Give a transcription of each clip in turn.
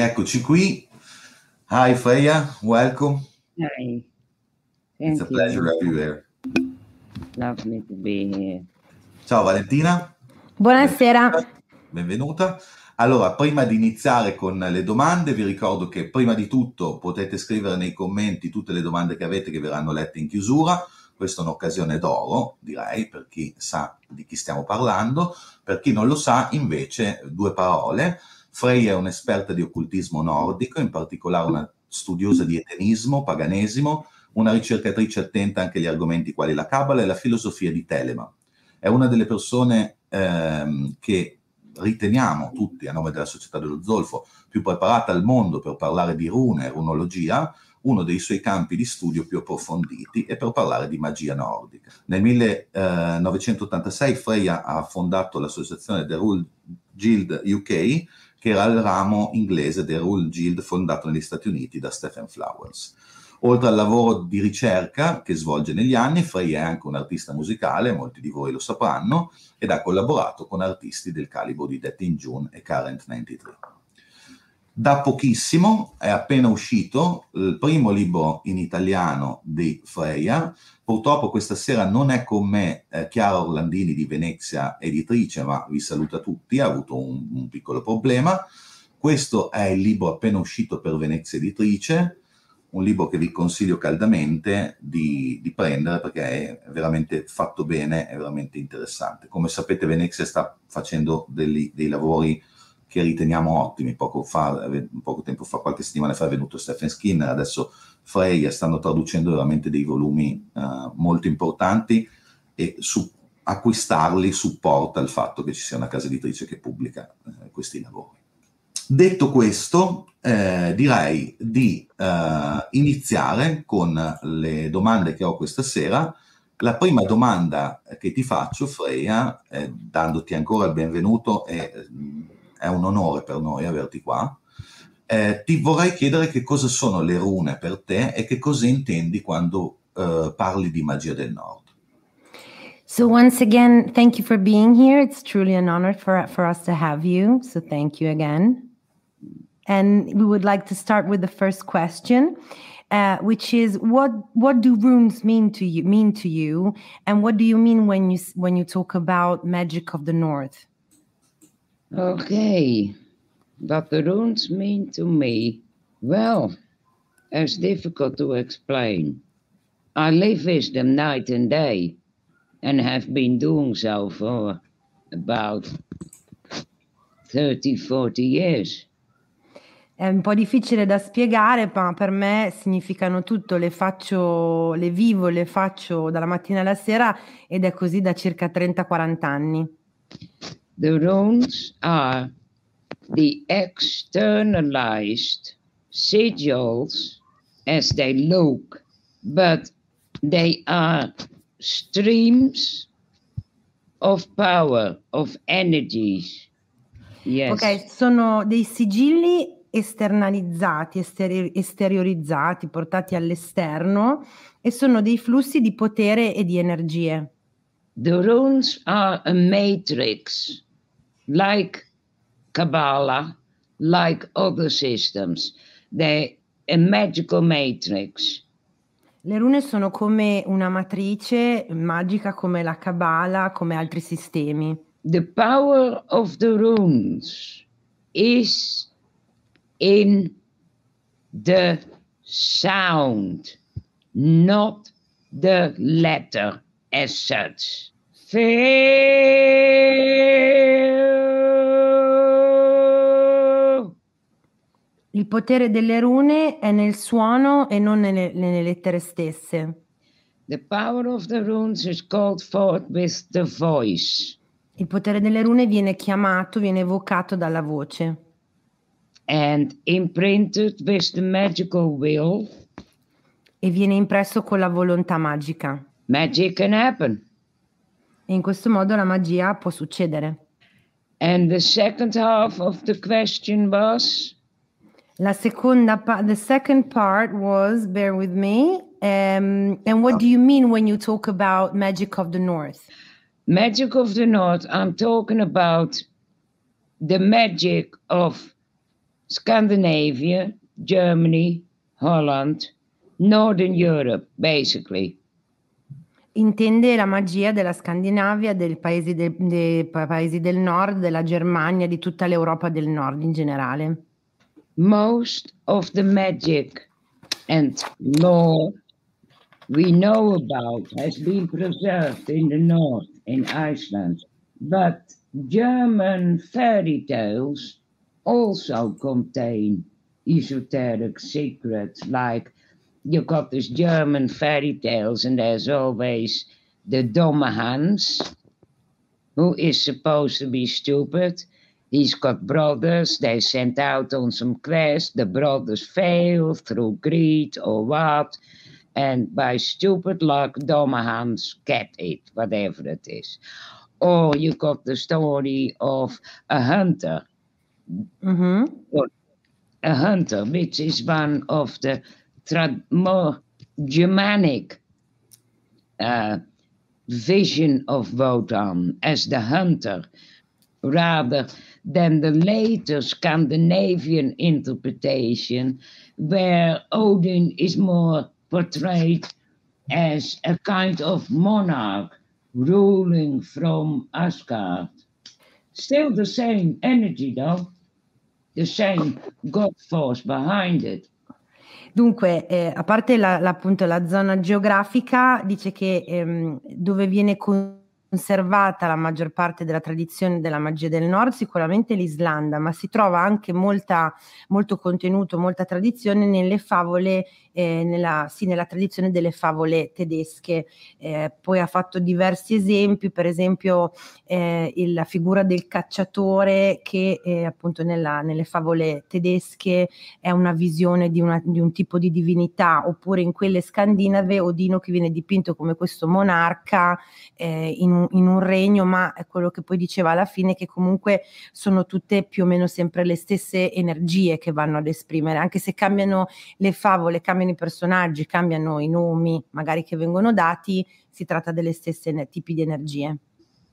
Rieccoci qui. Hi Freya, welcome. Hi. It's Thank a pleasure to have you there. Lovely to be here. Ciao Valentina. Buonasera. Benvenuta. Allora, prima di iniziare con le domande, vi ricordo che prima di tutto potete scrivere nei commenti tutte le domande che avete che verranno lette in chiusura. Questa è un'occasione d'oro, direi, per chi sa di chi stiamo parlando. Per chi non lo sa, invece, due parole. Freya è un'esperta di occultismo nordico, in particolare una studiosa di etenismo, paganesimo, una ricercatrice attenta anche agli argomenti quali la Cabala e la filosofia di Telema. È una delle persone ehm, che riteniamo tutti, a nome della Società dello Zolfo, più preparata al mondo per parlare di rune e runologia, uno dei suoi campi di studio più approfonditi e per parlare di magia nordica. Nel 1986 Freya ha fondato l'associazione The Rule Guild UK, che era il ramo inglese del Rule Guild fondato negli Stati Uniti da Stephen Flowers. Oltre al lavoro di ricerca che svolge negli anni, Freya è anche un artista musicale, molti di voi lo sapranno, ed ha collaborato con artisti del calibro di in June e Current 93. Da pochissimo è appena uscito il primo libro in italiano di Freya. Purtroppo questa sera non è con me eh, Chiara Orlandini di Venezia Editrice, ma vi saluta tutti, ha avuto un, un piccolo problema. Questo è il libro appena uscito per Venezia Editrice, un libro che vi consiglio caldamente di, di prendere perché è veramente fatto bene, è veramente interessante. Come sapete Venezia sta facendo degli- dei lavori che riteniamo ottimi. Poco, fa, poco tempo fa, qualche settimana fa è venuto Stephen Skinner, adesso Freya stanno traducendo veramente dei volumi eh, molto importanti e su, acquistarli supporta il fatto che ci sia una casa editrice che pubblica eh, questi lavori. Detto questo, eh, direi di eh, iniziare con le domande che ho questa sera. La prima domanda che ti faccio, Freya, eh, dandoti ancora il benvenuto, è, è un onore per noi averti qua. Eh, ti vorrei chiedere che cosa sono le rune per te e che cosa intendi quando eh, parli di magia del nord. So once again, thank you for being here. It's truly an honor for for us to have you. So thank you again. And we would like to start with the first question, uh, which is what what do runes mean to you mean to you, and what do you mean when you when you talk about magic of the north? Okay. What the runes mean to me? Well, it's difficult to explain. I live with them night and day and have been doing so for about 30, 40 years. È un po' difficile da spiegare, ma per me significano tutto, le faccio, le vivo, le faccio dalla mattina alla sera ed è così da circa 30-40 anni. The runes are the externalized sigils as they look, but they are streams of power, of energies. Yes. Ok, sono dei sigilli esternalizzati, esteri- esteriorizzati, portati all'esterno e sono dei flussi di potere e di energie. The runes are a matrix, like Kabbalah, like other systems. They're a magical matrix. Le rune sono come una matrice magica come la Kabbalah, come altri sistemi. The power of the runes is in the sound, not the letter as such. Il potere delle rune è nel suono e non nelle, nelle lettere stesse. The power of the runes is called forth with the voice. Il potere delle rune viene chiamato, viene evocato dalla voce and imprinted with the magical will, e viene impresso con la volontà magica. magic can happen. E in questo modo la magia può succedere. And the second half of the question was La seconda the second part was, bear with me, um, and what do you mean when you talk about magic of the north? magic of the north. I'm talking about the magic of Scandinavia, Germany, Holland, Northern Europe, basically. Intende la magia della Scandinavia, dei paesi, de, dei paesi del nord, della Germania, di tutta l'Europa del nord in generale. Most of the magic and law we know about has been preserved in the north, in Iceland. But German fairy tales also contain esoteric secrets like you got this German fairy tales, and there's always the Domme Hans, who is supposed to be stupid. He's got brothers, they sent out on some quest, the brothers fail through greed or what, and by stupid luck, Domme Hans get it, whatever it is. Or you got the story of a hunter. Mm-hmm. A hunter, which is one of the tra- more Germanic uh, vision of Wotan as the hunter, rather than the later Scandinavian interpretation, where Odin is more portrayed as a kind of monarch ruling from Asgard. Still the same energy, though, the same God force behind it. Dunque, eh, a parte la, la, appunto la zona geografica, dice che ehm, dove viene conservata la maggior parte della tradizione della magia del nord, sicuramente l'Islanda, ma si trova anche molta, molto contenuto, molta tradizione nelle favole eh, nella, sì, nella, tradizione delle favole tedesche. Eh, poi ha fatto diversi esempi, per esempio eh, la figura del cacciatore che eh, appunto nella, nelle favole tedesche è una visione di, una, di, un tipo di divinità, oppure in quelle scandinave Odino che viene dipinto come questo monarca eh, in un, in, un, regno, ma è quello che poi diceva alla fine che comunque sono tutte più o meno sempre le stesse energie che vanno ad esprimere, anche se cambiano le favole, cambiano cambiano i personaggi, cambiano i nomi magari che vengono dati, si tratta delle stesse tipi di energie.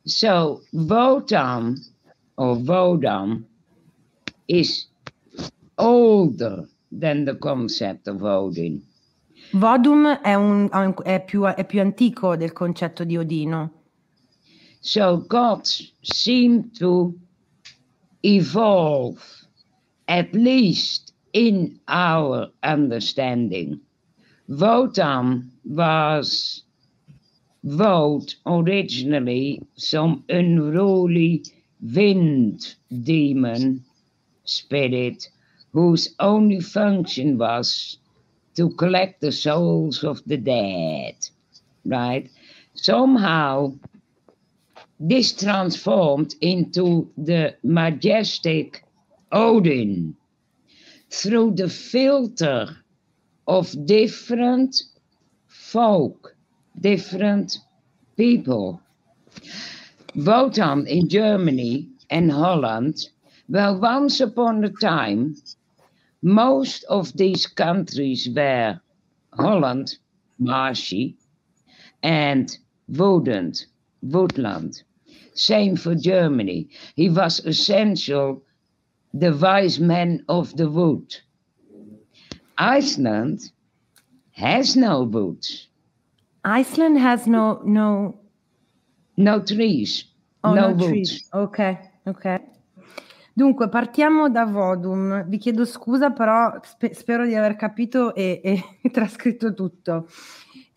So Votam or Vodam is older than the concept of Odin. Vodum è, un, è, più, è più antico del concetto di Odino. So gods seem to evolve at least in our understanding. Wotan was Wout originally some unruly wind demon spirit whose only function was to collect the souls of the dead, right? Somehow, this transformed into the majestic Odin, through the filter of different folk, different people. Wotan in Germany and Holland, well, once upon a time, most of these countries were Holland, marshy, and woodland, woodland. Same for Germany. He was essential the wise men of the wood. Iceland has no woods. Iceland has no no no trees. Oh, no, no trees. Ok, ok. Dunque, partiamo da Vodum. Vi chiedo scusa, però spe- spero di aver capito e, e trascritto tutto.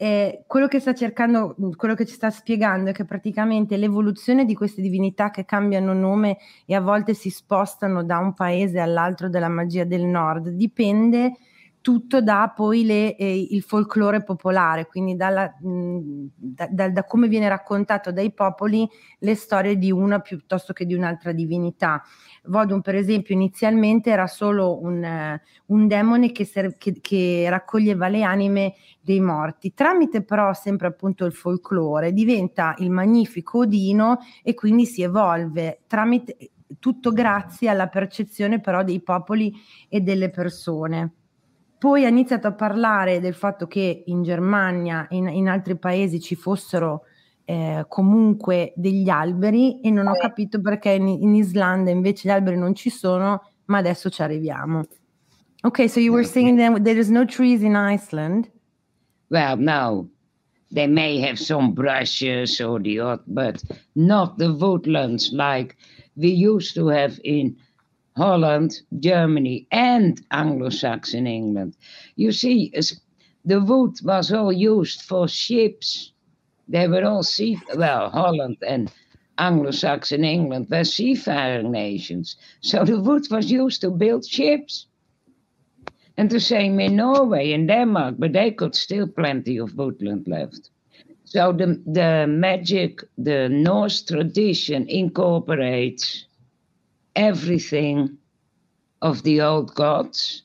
Eh, quello che sta cercando, quello che ci sta spiegando è che praticamente l'evoluzione di queste divinità che cambiano nome e a volte si spostano da un paese all'altro della magia del nord dipende tutto da poi le, eh, il folklore popolare, quindi dalla, mh, da, da, da, come viene raccontato dai popoli le storie di una piuttosto che di un'altra divinità. Vodun, per esempio, inizialmente era solo un, uh, un demone che, ser- che, che, raccoglieva le anime dei morti. Tramite però sempre appunto il folklore diventa il magnifico Odino e quindi si evolve tramite tutto grazie alla percezione però dei popoli e delle persone. Poi ha iniziato a parlare del fatto che in Germania e in, in altri paesi ci fossero eh, comunque degli alberi e non ho capito perché in, in, Islanda invece gli alberi non ci sono, ma adesso ci arriviamo. Ok, so you were saying that there is no trees in Iceland? Well, no. They may have some brushes or the odd, but not the woodlands like we used to have in Holland, Germany, and Anglo-Saxon England. You see, the wood was all used for ships. They were all sea, well, Holland and Anglo-Saxon England were seafaring nations. So the wood was used to build ships. And the same in Norway and Denmark, but they could still plenty of woodland left. So the, the magic, the Norse tradition incorporates everything of the old gods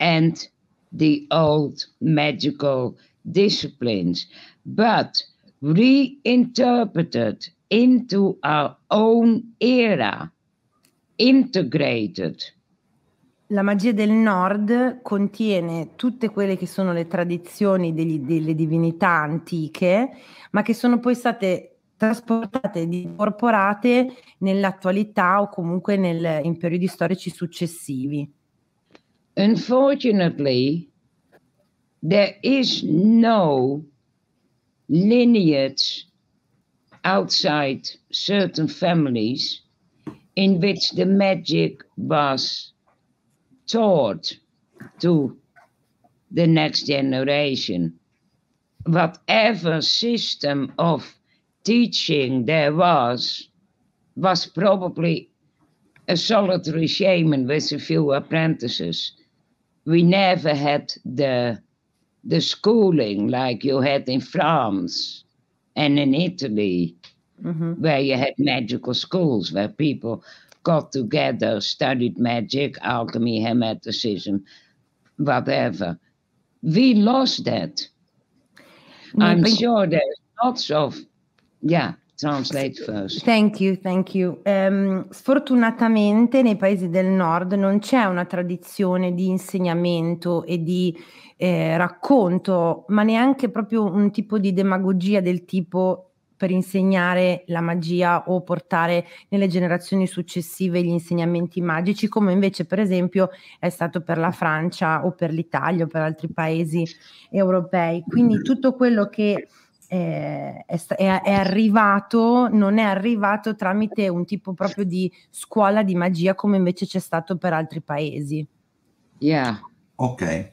and the old magical disciplines, but reinterpreted into our own era, integrated. La magia del nord contiene tutte quelle che sono le tradizioni degli, delle divinità antiche, ma che sono poi state trasportate ed incorporate nell'attualità o comunque nel, in periodi storici successivi. Unfortunately, there is no lineage outside certain families in which the magic was taught to the next generation. Whatever system of teaching there was, was probably a solitary shaman with a few apprentices. We never had the the schooling like you had in France and in Italy, mm-hmm. where you had magical schools where people got together, studied magic, alchemy, hermeticism, whatever. We lost that. I'm sure there's lots of, yeah, translate first. Thank you, thank you. Um, sfortunatamente nei paesi del nord non c'è una tradizione di insegnamento e di eh, racconto, ma neanche proprio un tipo di demagogia del tipo per insegnare la magia o portare nelle generazioni successive gli insegnamenti magici, come invece per esempio è stato per la Francia o per l'Italia o per altri paesi europei. Quindi tutto quello che è, è, è, arrivato, non è arrivato tramite un tipo proprio di scuola di magia come invece c'è stato per altri paesi. Yeah. Ok.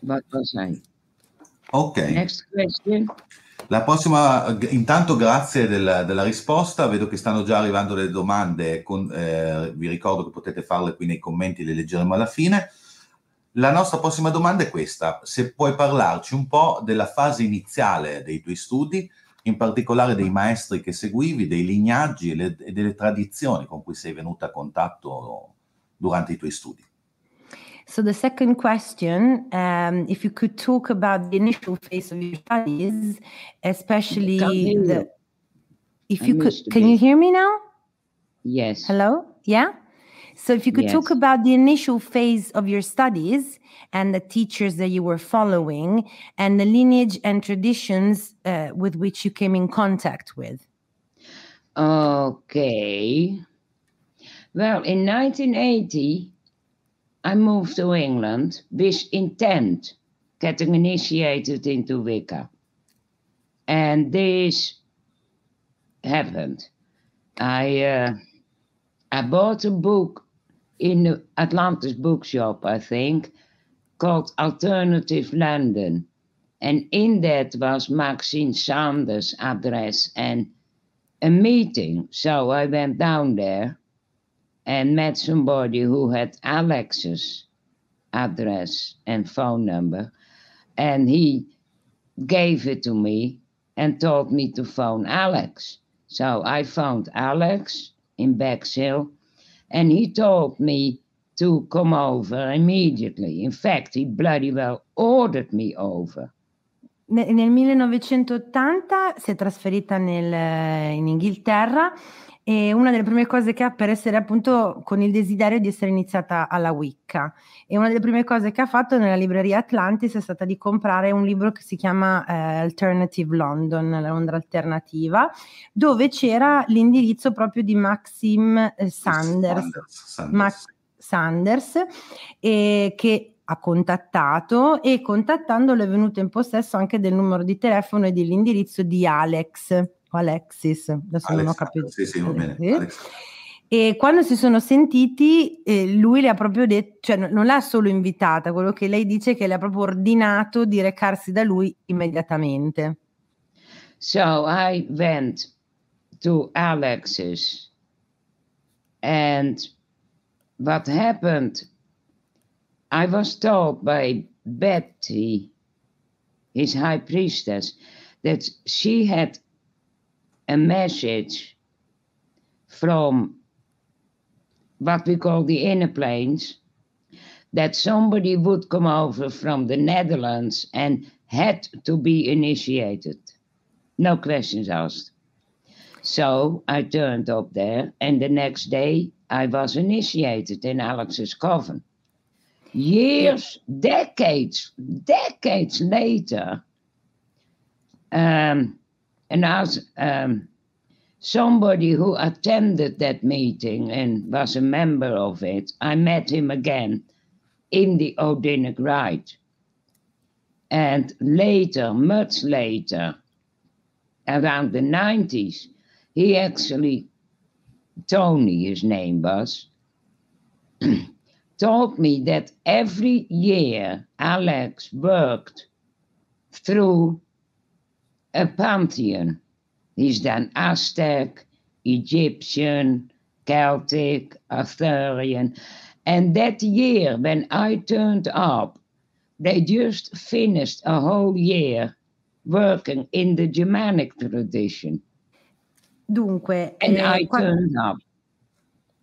Ok. Next question. La prossima, intanto grazie del, della risposta, vedo che stanno già arrivando le domande, con, eh, vi ricordo che potete farle qui nei commenti, le leggeremo alla fine. La nostra prossima domanda è questa, se puoi parlarci un po' della fase iniziale dei tuoi studi, in particolare dei maestri che seguivi, dei lignaggi e, le, e delle tradizioni con cui sei venuta a contatto durante i tuoi studi. So the second question, um, if you could talk about the initial phase of your studies, especially the, if I you could, can you hear me now? Yes. Hello? Yeah? So if you could yes. talk about the initial phase of your studies and the teachers that you were following and the lineage and traditions uh, with which you came in contact with. Okay. Well, in 1980, I moved to England with intent getting initiated into Wicca. And this happened. I uh, I bought a book in the Atlantis bookshop, I think, called Alternative London. And in that was Maxine Sanders' address and a meeting. So I went down there and met somebody who had Alex's address and phone number. And he gave it to me and told me to phone Alex. So I phoned Alex in Bexhill and he told me to come over immediately. In fact, he bloody well ordered me over. Nel 1980 si è trasferita nel, in Inghilterra E una delle prime cose che ha per essere appunto con il desiderio di essere iniziata alla Wicca. E una delle prime cose che ha fatto nella libreria Atlantis è stata di comprare un libro che si chiama eh, Alternative London, la Londra alternativa, dove c'era l'indirizzo proprio di Maxim eh, Sanders. Sanders, Sanders. Max, Sanders e che ha contattato e contattandolo è venuto in possesso anche del numero di telefono e dell'indirizzo di Alex o Alexis, adesso Alex, non ho capito. Sì, sì, va bene. Alex. E quando si sono sentiti, eh, lui le ha proprio detto, cioè non l'ha solo invitata, quello che lei dice è che le ha proprio ordinato di recarsi da lui immediatamente. So I went to Alex's and what happened I was told by Betty, his high priestess, that she had a message from what we call the inner planes that somebody would come over from the Netherlands and had to be initiated. No questions asked. So I turned up there, and the next day I was initiated in Alex's coven years, decades, decades later, um, and as um, somebody who attended that meeting and was a member of it, I met him again in the Odinic Rite. And later, much later, around the 90s, he actually, Tony, his name was, told me that every year Alex worked through a pantheon. He's done Aztec, Egyptian, Celtic, Arthurian. And that year, when I turned up, they just finished a whole year working in the Germanic tradition. Dunque, and eh, I turned up.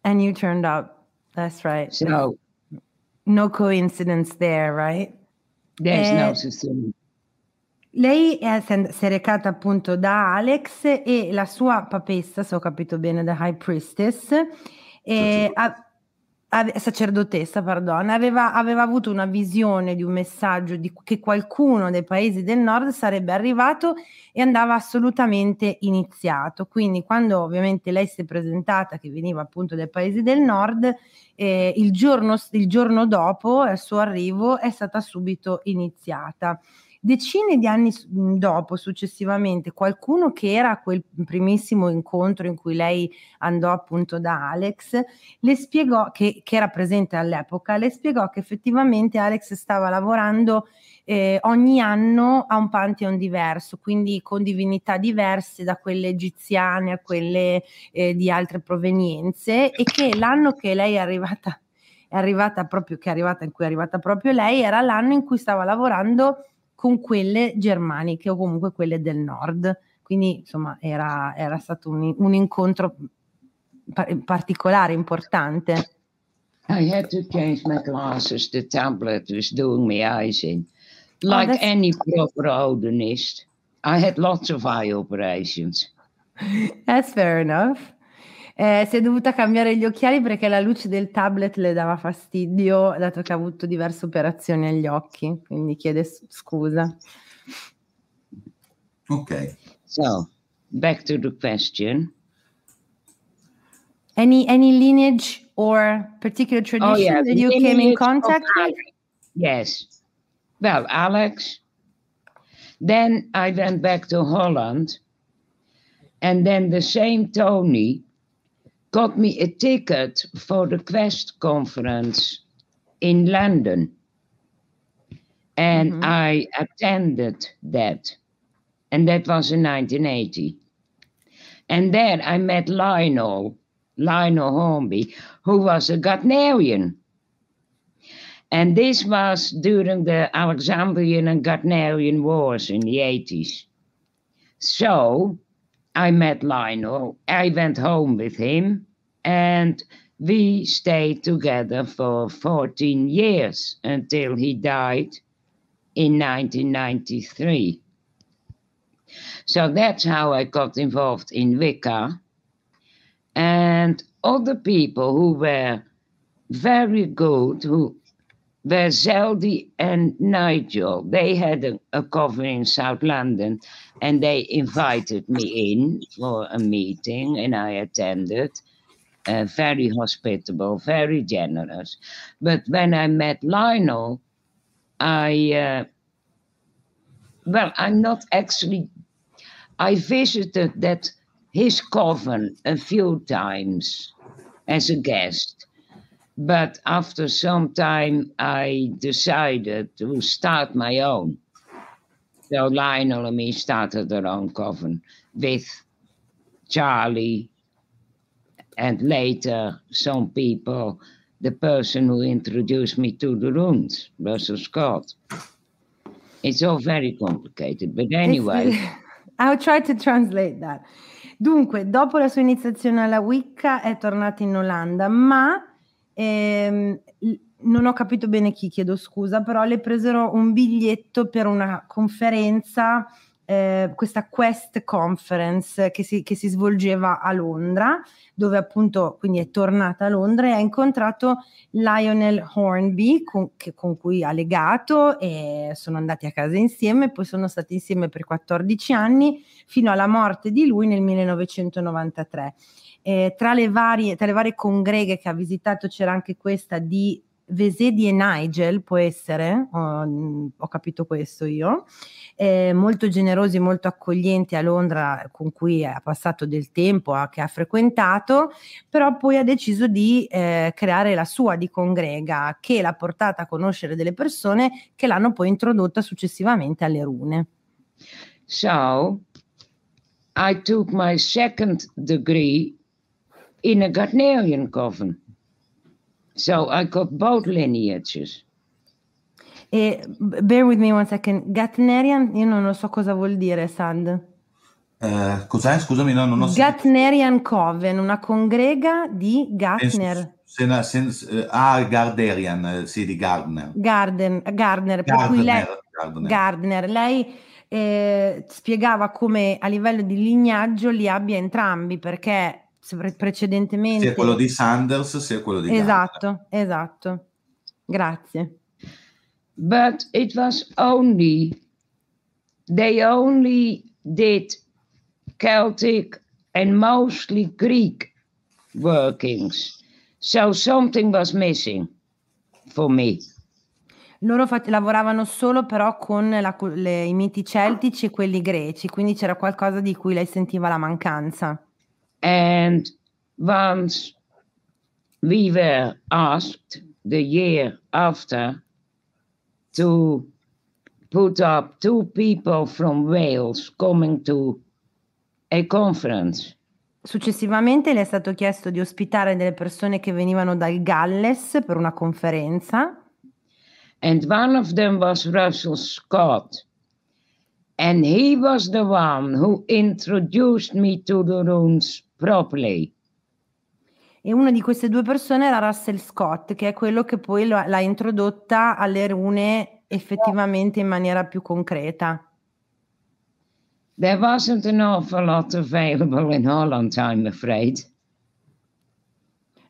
And you turned up. That's right. So No coincidence there, right? There's eh, no such Lei è, si è recata appunto da Alex e la sua papessa, se ho capito bene, da High Priestess, e sacerdotessa, pardon, aveva, aveva, avuto una visione di un messaggio di, che qualcuno dei paesi del nord sarebbe arrivato e andava assolutamente iniziato. Quindi quando ovviamente lei si è presentata, che veniva appunto dai paesi del nord, eh, il, giorno, il giorno dopo il suo arrivo è stata subito iniziata. Decine di anni dopo, successivamente, qualcuno che era a quel primissimo incontro in cui lei andò appunto da Alex, le spiegò, che, che era presente all'epoca, le spiegò che effettivamente Alex stava lavorando eh, ogni anno a un pantheon diverso, quindi con divinità diverse da quelle egiziane a quelle eh, di altre provenienze e che l'anno che lei è arrivata, è arrivata proprio, che è arrivata in cui è arrivata proprio lei, era l'anno in cui stava lavorando con quelle germaniche o comunque quelle del nord. Quindi insomma era, era stato un, un incontro particolare, importante. I had to change my glasses. The tablet was doing me eyes in. Like oh, any proper Odinist, I had lots of eye operations. That's fair enough. Eh, si è dovuta cambiare gli occhiali perché la luce del tablet le dava fastidio, dato che ha avuto diverse operazioni agli occhi, quindi chiede scusa. Ok. So, back to the question. Any any lineage or particular tradition oh, yeah. that you lineage came in contact with? Yes. Well, Alex. Then I went back to Holland. And then the same Tony got me a ticket for the Quest conference in London. And mm-hmm. I attended that. And that was in 1980. And there I met Lionel, Lionel Hornby, who was a Gardnerian. And this was during the Alexandrian and Gardnerian Wars in the 80s. So I met Lionel. I went home with him and we stayed together for 14 years until he died in 1993. So that's how I got involved in Wicca. And other people who were very good, who were Zeldi and Nigel. They had a, a cover in South London and they invited me in for a meeting and I attended. uh, very hospitable, very generous. But when I met Lionel, I, uh, well, I'm not actually, I visited that his coven a few times as a guest. But after some time, I decided to start my own. So Lionel and me started our own coven with Charlie and later some people, the person who introduced me to the runes, Russell Scott. It's all very complicated, but anyway. I'll try to translate that. Dunque, dopo la sua iniziazione alla Wicca è tornato in Olanda, ma ehm, non ho capito bene chi, chiedo scusa, però le presero un biglietto per una conferenza, eh, questa Quest Conference che si, che si, svolgeva a Londra, dove appunto quindi è tornata a Londra e ha incontrato Lionel Hornby con, che, con cui ha legato e sono andati a casa insieme, poi sono stati insieme per 14 anni fino alla morte di lui nel 1993. Eh, tra, le varie, tra le varie congreghe che ha visitato c'era anche questa di Vesedi e Nigel, può essere, ho, ho capito questo io, eh, molto generosi, molto accoglienti a Londra con cui ha passato del tempo, a, che ha frequentato, però poi ha deciso di eh, creare la sua di congrega che l'ha portata a conoscere delle persone che l'hanno poi introdotta successivamente alle rune. So, I took my second degree in a Gardnerian coven. So I got both lineages. E bear with me one second. Gatnerian, io non lo so cosa vuol dire, Sand. Eh, cos'è? Scusami, no, non ho Gatnerian Coven, una congrega di Gatner. Sen, sen, sen, ah, Garderian, eh, sì, di Gardner. Garden, Gardner, per cui lei, Gardner. Gardner, lei eh, spiegava come a livello di lignaggio li abbia entrambi, perché precedentemente. Sia quello di Sanders sia quello di Esatto, Gardner. esatto. Grazie. But it was only, they only did Celtic and mostly Greek workings. So something was missing for me. Loro fat- lavoravano solo però con la, le, i miti celtici e quelli greci, quindi c'era qualcosa di cui lei sentiva la mancanza. And once we were asked the year after to put up two people from Wales coming to a conference. Successivamente le è stato chiesto di ospitare delle persone che venivano dal Galles per una conferenza. And one of them was Russell Scott. And he was the one who introduced me to the runes properly. E una di queste due persone era Russell Scott, che è quello che poi lo, l'ha introdotta alle rune effettivamente in maniera più concreta. There wasn't an awful lot available in Holland, I'm afraid.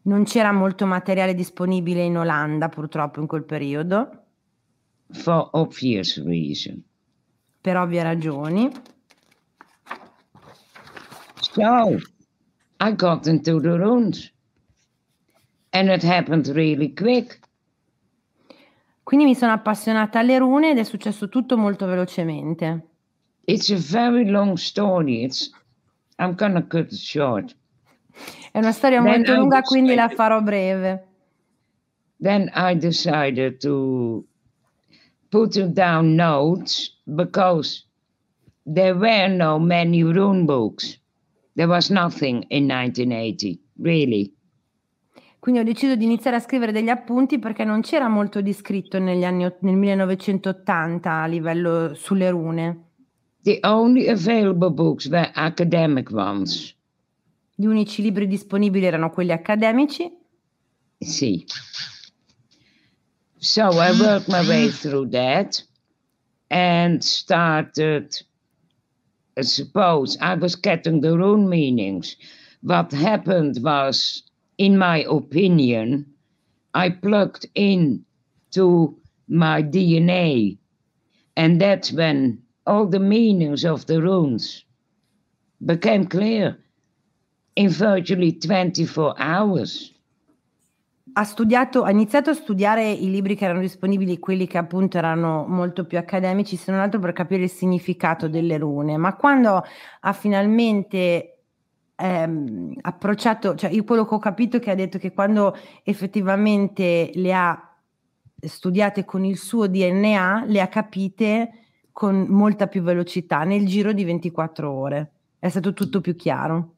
Non c'era molto materiale disponibile in Olanda, purtroppo, in quel periodo. For obvious reason. Per ovvie ragioni. So, I got into the runes. And it happened really quick. Quindi mi sono appassionata alle rune ed è successo tutto molto velocemente. It's a very long story. It's, I'm gonna cut it short. È una storia then molto I lunga, decided, quindi la farò breve. Then I decided to put down notes because there were no many rune books. There was nothing in 1980, really. Quindi ho deciso di iniziare a scrivere degli appunti perché non c'era molto di scritto negli anni, nel 1980 a livello sulle rune. The only available books were academic ones. Gli unici libri disponibili erano quelli accademici. Sì. So I worked my way through that and started, suppose, I was getting the rune meanings. What happened was in my opinion, I plugged in to my DNA. And that's when all the meanings of the runes became clear. in virtually 24 hours. Ha studiato, ha iniziato a studiare i libri che erano disponibili, quelli che appunto erano molto più accademici, se non altro per capire il significato delle rune, ma quando ha finalmente ehm, approcciato, cioè io quello che ho capito è che ha detto che quando effettivamente le ha studiate con il suo DNA, le ha capite con molta più velocità nel giro di 24 ore. È stato tutto più chiaro.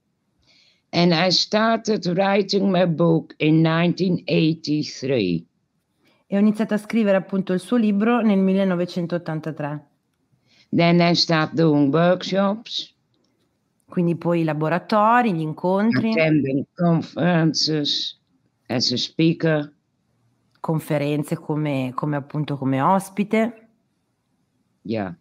And I started writing my book in 1983. E ho iniziato a scrivere appunto il suo libro nel 1983. Then I started doing workshops. Quindi poi i laboratori, gli incontri. Attending conferences as a speaker. Conferenze come, come appunto come ospite. Yeah.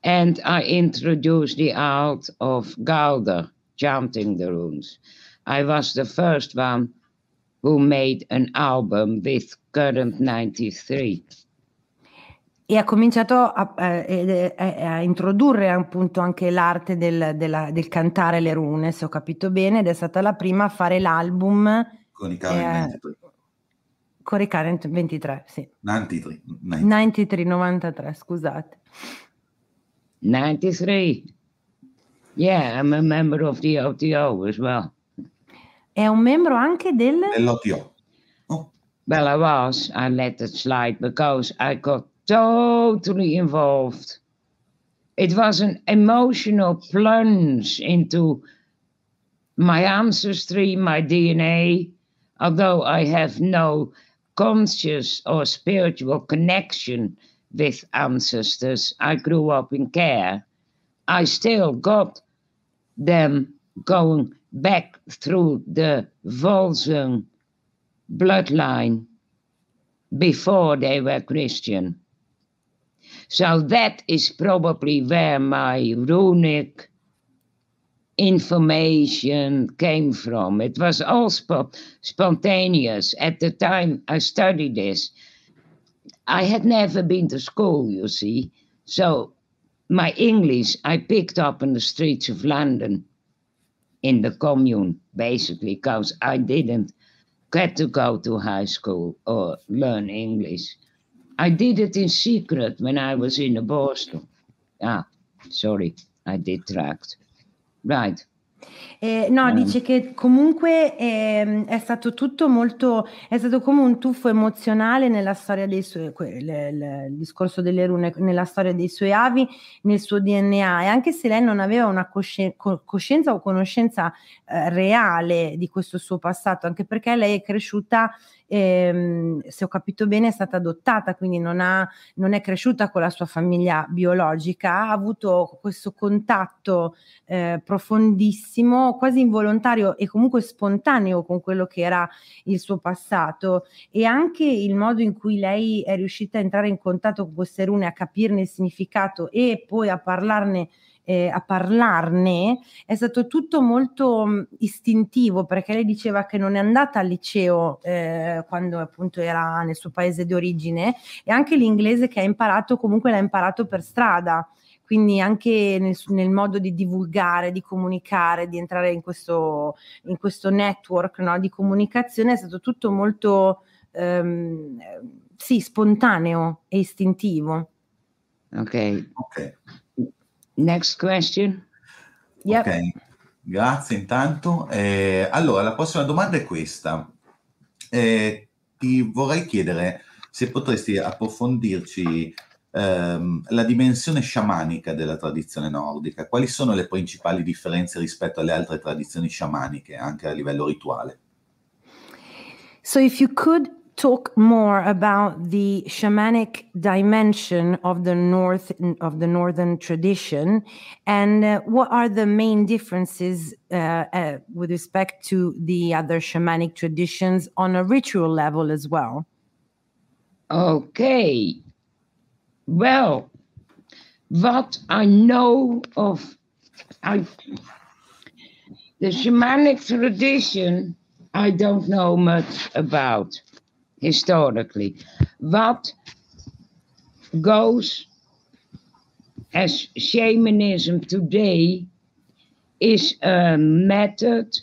And I introduced the art of Gauder, chanting the runes. I was the first one who made an album with Current 93. E ha cominciato a, a, a, a introdurre appunto anche l'arte del, della, del, cantare le rune, se ho capito bene, ed è stata la prima a fare l'album con i Current eh, 23. Con i Current 23, sì. 93, 93. 93 93, scusate. 93. Yeah, I'm a member of the OTO as well. È un membro anche del... dell'OTO. Oh. Well, I was. I let it slide because I got totally involved. It was an emotional plunge into my ancestry, my DNA, although I have no conscious or spiritual connection with ancestors. I grew up in care. I still got them going back through the Volsung bloodline before they were Christian. So that is probably where my runic information came from. It was all sp- spontaneous. At the time I studied this, I had never been to school, you see. So my English I picked up in the streets of London in the commune, basically, because I didn't get to go to high school or learn English. I did it in secret when I was in Boston. Ah, sorry, I detract. Right. Eh, no, mm. dice che comunque eh, è stato tutto molto, è stato come un tuffo emozionale nella storia dei suoi, que, le, le, il discorso delle rune, nella storia dei suoi avi, nel suo DNA e anche se lei non aveva una cosci- coscienza o conoscenza eh, reale di questo suo passato, anche perché lei è cresciuta ehm, se ho capito bene, è stata adottata, quindi non, ha, non, è cresciuta con la sua famiglia biologica, ha avuto questo contatto eh, profondissimo, quasi involontario e comunque spontaneo con quello che era il suo passato e anche il modo in cui lei è riuscita a entrare in contatto con queste rune, a capirne il significato e poi a parlarne eh, a parlarne è stato tutto molto mh, istintivo perché lei diceva che non è andata al liceo eh, quando appunto era nel suo paese di origine e anche l'inglese che ha imparato comunque l'ha imparato per strada quindi anche nel, nel, modo di divulgare, di comunicare, di entrare in questo, in questo network no, di comunicazione è stato tutto molto ehm, sì, spontaneo e istintivo. Ok. okay. Next question. Yep. Ok, grazie intanto. Eh, allora, la prossima domanda è questa. Eh, ti vorrei chiedere se potresti approfondirci ehm, la dimensione sciamanica della tradizione nordica. Quali sono le principali differenze rispetto alle altre tradizioni sciamaniche, anche a livello rituale? So if you could talk more about the shamanic dimension of the north of the northern tradition and uh, what are the main differences uh, uh, with respect to the other shamanic traditions on a ritual level as well? Okay. Well what i know of I, the shamanic tradition i don't know much about historically. What goes as shamanism today is a method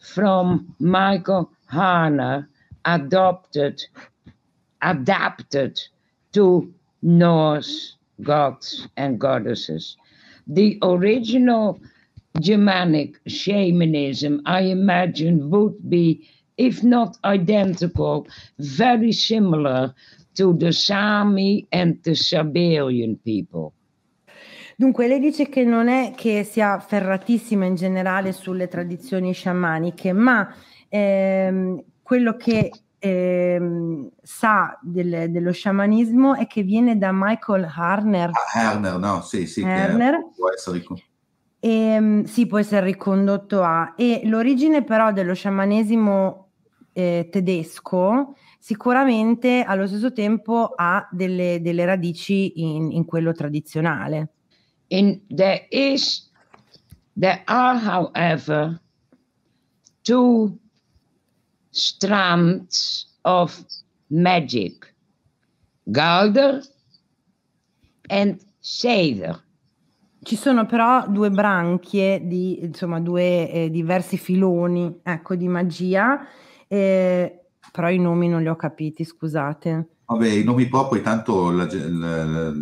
from Michael Harner adopted, adapted to Norse gods and goddesses. The original Germanic shamanism, I imagine, would be, if not identical, very similar to the Sami and the Siberian people. Dunque, lei dice che non è che sia ferratissima in generale sulle tradizioni sciamaniche, ma ehm, quello che ehm, sa del, dello sciamanismo è che viene da Michael Harner. Ah, Harner, no, sì, sì, Harner. può essere e, ehm, sì, può essere ricondotto a. E l'origine però dello sciamanesimo eh, tedesco sicuramente allo stesso tempo ha delle, delle radici in, in, quello tradizionale. In, there is, there are however two strands of magic, Galder and Seder. Ci sono però due branchie di, insomma, due eh, diversi filoni, ecco, di magia, eh, però i nomi non li ho capiti, scusate. Vabbè, i nomi propri tanto la, la, la,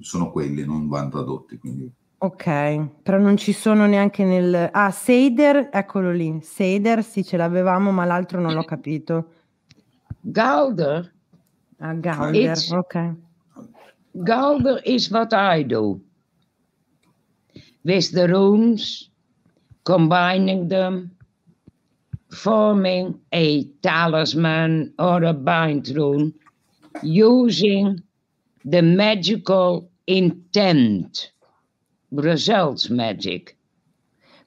sono quelli, non vanno tradotti, quindi... Ok, però non ci sono neanche nel... Ah, Seider, eccolo lì. Seider, sì, ce l'avevamo, ma l'altro non l'ho capito. Galder. Ah, Galder, It's... ok. Galder is what I do. with the runes, combining them, forming a talisman or a bind rune, using the magical intent, results magic,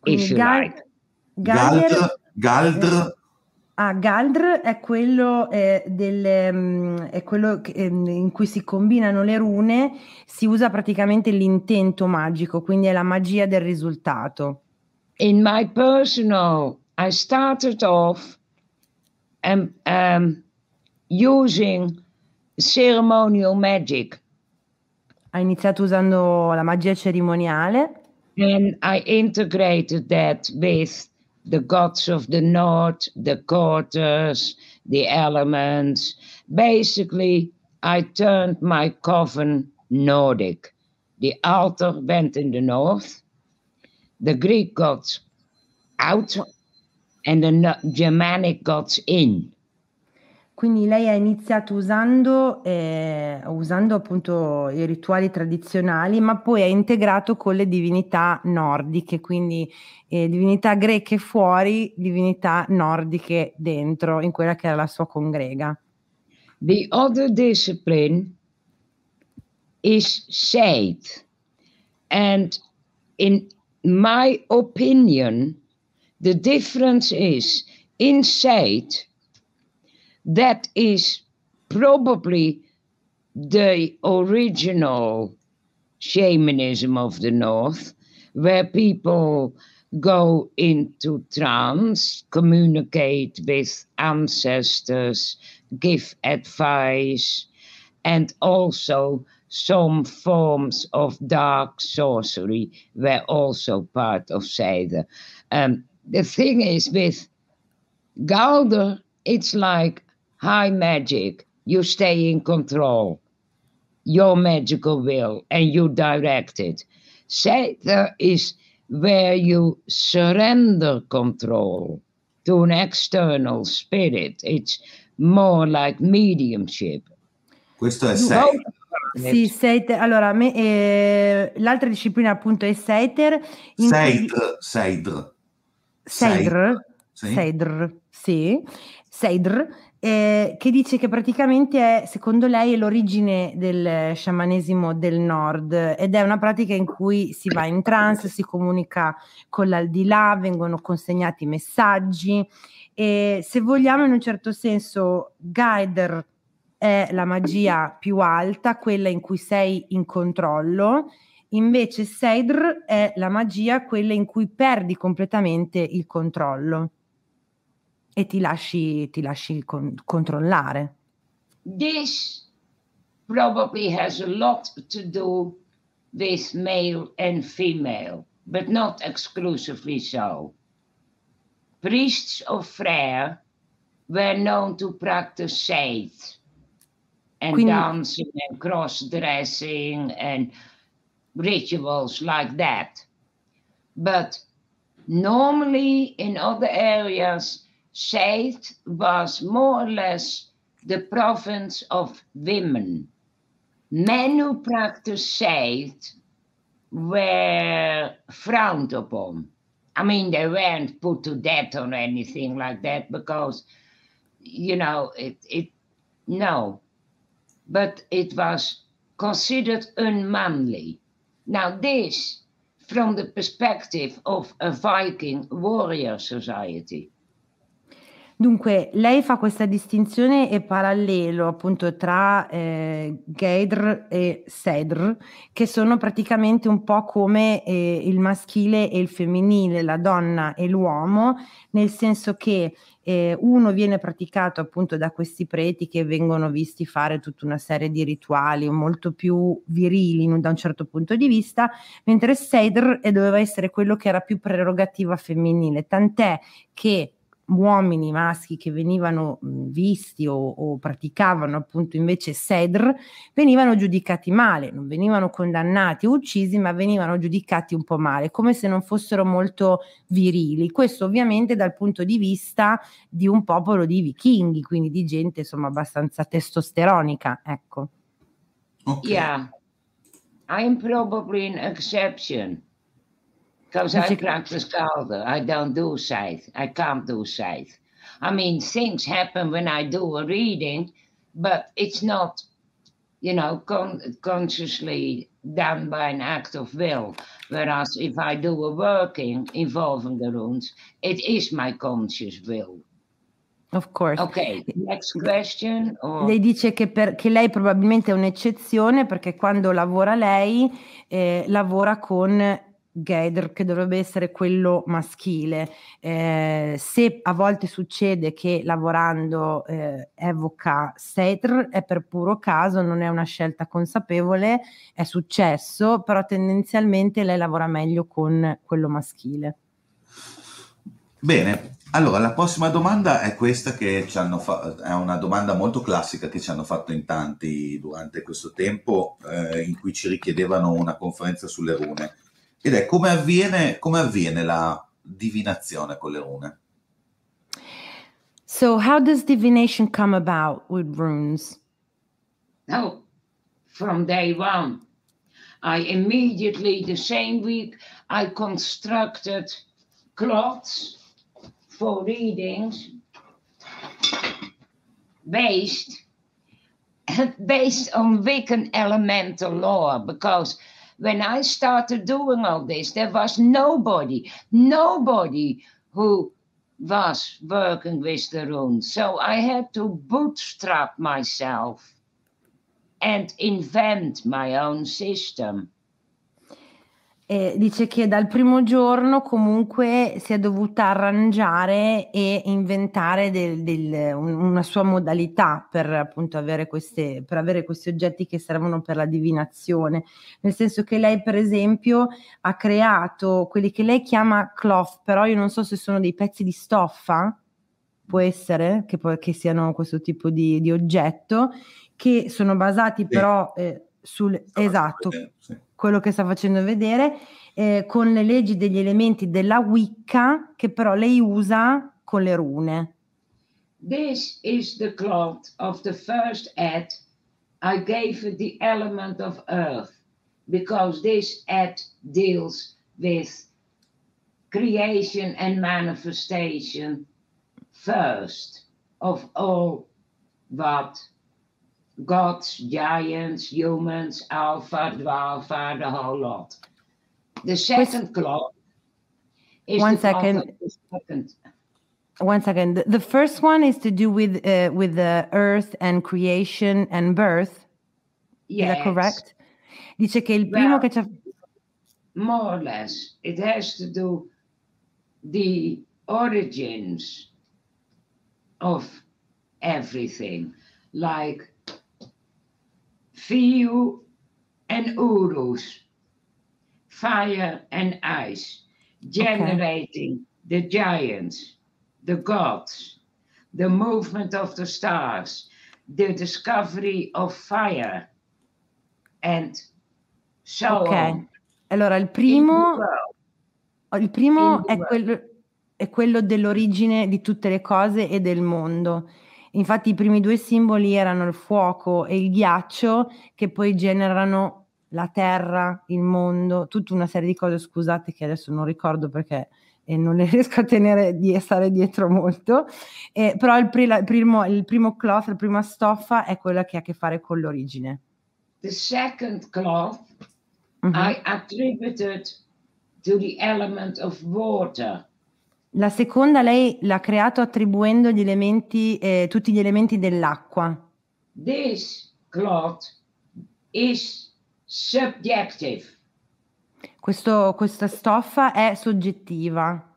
if you Gal- like. Galdr, Galdr Ah, Galdr è quello, eh, del, um, è quello che, eh, in cui si combinano le rune, si usa praticamente l'intento magico, quindi è la magia del risultato. In my personal, I started off um, um, using ceremonial magic. Ha iniziato usando la magia cerimoniale. And I integrated that with the gods of the north, the quarters, the elements. Basically, I turned my coven Nordic. The altar went in the north, the Greek gods out, and the Germanic gods in. Quindi lei ha iniziato usando, eh, usando appunto i rituali tradizionali, ma poi ha integrato con le divinità nordiche, quindi eh, divinità greche fuori, divinità nordiche dentro, in quella che era la sua congrega. The other discipline is Scythe. And in my opinion, the difference is in Scythe, that is probably the original shamanism of the North, where people go into trance, communicate with ancestors, give advice, and also some forms of dark sorcery were also part of Seder. Um, the thing is with Galder, it's like high magic, you stay in control, your magical will, and you direct it. Seder is where you surrender control to an external spirit. It's more like mediumship. Questo è Seiter. Sì, Seiter. Allora, me, eh, l'altra disciplina appunto è Seiter. Seidr, Seidr. Seidr. Seidr, sì. Seidr eh, che dice che praticamente è, secondo lei, è l'origine del sciamanesimo del nord ed è una pratica in cui si va in trance, si comunica con l'aldilà, vengono consegnati messaggi e se vogliamo in un certo senso Gaider è la magia più alta, quella in cui sei in controllo, invece Seidr è la magia, quella in cui perdi completamente il controllo e ti lasci, ti lasci con- controllare. This probably has a lot to do with male and female, but not exclusively so. priests of Freyr were known to practice faith and Quindi- dancing and cross dressing and rituals like that. But normally in other areas, faith was more or less the province of women. Men who practiced faith were frowned upon. I mean, they weren't put to death or anything like that because, you know, it, it no, but it was considered unmanly. Now, this from the perspective of a Viking warrior society. Dunque, lei fa questa distinzione e parallelo appunto tra eh, Geidr e Sedr, che sono praticamente un po' come eh, il maschile e il femminile, la donna e l'uomo, nel senso che eh, uno viene praticato appunto da questi preti che vengono visti fare tutta una serie di rituali molto più virili da un certo punto di vista, mentre Sedr eh, doveva essere quello che era più prerogativa femminile, tant'è che uomini maschi che venivano visti o, o praticavano appunto invece Sedr venivano giudicati male, non venivano condannati o uccisi, ma venivano giudicati un po' male, come se non fossero molto virili. Questo ovviamente dal punto di vista di un popolo di vichinghi, quindi di gente insomma abbastanza testosteronica, ecco. Ok. Yeah, I'm probably an exception because I practice Calder. I don't do sight. I can't do sight. I mean, things happen when I do a reading, but it's not, you know, con- consciously done by an act of will. Whereas if I do a working involving the runes, it is my conscious will. Of course. Okay, next question. Or... Lei dice che, per- che lei probabilmente è un'eccezione perché quando lavora lei eh, lavora con Gader che dovrebbe essere quello maschile. Eh, se a volte succede che lavorando eh, evoca Setr è per puro caso, non è una scelta consapevole, è successo, però tendenzialmente lei lavora meglio con quello maschile. Bene, allora la prossima domanda è questa che ci hanno fa- è una domanda molto classica che ci hanno fatto in tanti durante questo tempo eh, in cui ci richiedevano una conferenza sulle rune ed è come avviene, come avviene la divinazione con le rune? So how does divination come about with runes? No, from day one. I immediately, the same week, I constructed cloths for readings based based on Wiccan elemental law because when I started doing all this, there was nobody, nobody who was working with the runes. So I had to bootstrap myself and invent my own system. E dice che dal primo giorno comunque si è dovuta arrangiare e inventare del- del- un- una sua modalità per appunto avere, queste, per avere questi oggetti che servono per la divinazione. Nel senso che lei, per esempio, ha creato quelli che lei chiama cloth, però io non so se sono dei pezzi di stoffa, può essere che, poi- che siano questo tipo di, di oggetto, che sono basati però eh, sul... Esatto, Sì. Quello che sta facendo vedere, eh, con le leggi degli elementi della Wicca che però lei usa con le rune. This is the cloth of the first ad. I gave the element of earth because this ad deals with creation and manifestation first of all what gods, giants, humans, alpha, dwarfa, the whole lot. The second cloth is One second. second One second. The- The first one is to do with uh, with the earth and creation and birth. Yes. Is that correct? Dice che il primo Well, che more or less. It has to do the origins of everything, like Fiu and Urus, fire and ice, generating the giants. the gods, the movement of the stars, the discovery of fire, and so Ok, on. allora il primo, il primo è quello, è quello dell'origine di tutte le cose e del mondo. Infatti i primi due simboli erano il fuoco e il ghiaccio che poi generano la terra, il mondo, tutta una serie di cose, scusate che adesso non ricordo perché eh, non le riesco a tenere di stare dietro molto, Eh, però il, pri- il primo, il primo cloth, la prima stoffa è quella che ha a che fare con l'origine. The second cloth Mhm. I attributed to the element of water. La seconda lei l'ha creato attribuendo gli elementi, eh, tutti gli elementi dell'acqua. This cloth is subjective. Questo- questa stoffa è soggettiva.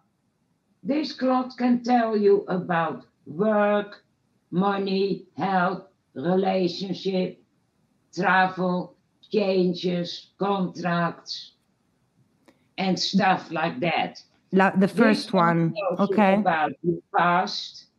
This cloth can tell you about work, money, health, relationship, travel, changes, contracts, and stuff like that. La, the first one, tells you ok? About your past.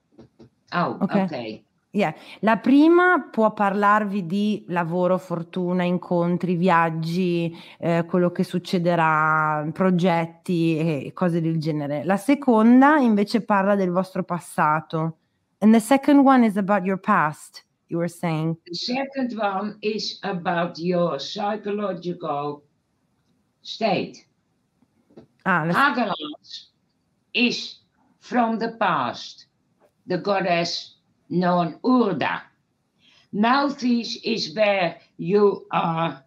Oh, Okay. okay. Yeah. La prima può parlarvi di lavoro, fortuna, incontri, viaggi, eh, quello che succederà, progetti e cose del genere. La seconda invece parla del vostro passato. And the second one is about your past, you were saying. The second one is about your psychological state. Ah, is from the past, the goddess known Urda. Malthus is where you are,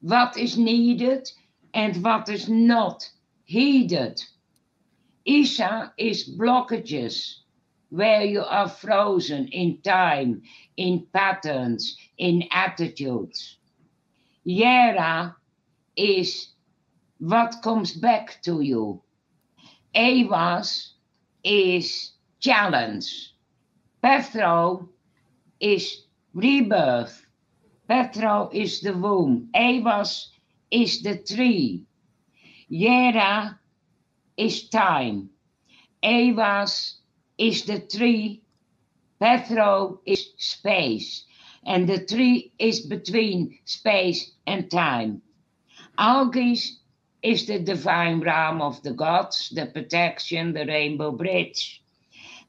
what is needed and what is not heeded. Isha is blockages, where you are frozen in time, in patterns, in attitudes. Yera is what comes back to you. Ewas is challenge. Petro is rebirth. Petro is the womb. Ewas is the tree. Yera is time. Ewas is the tree. Petro is space. And the tree is between space and time. Algis is the divine realm of the gods, the protection, the rainbow bridge.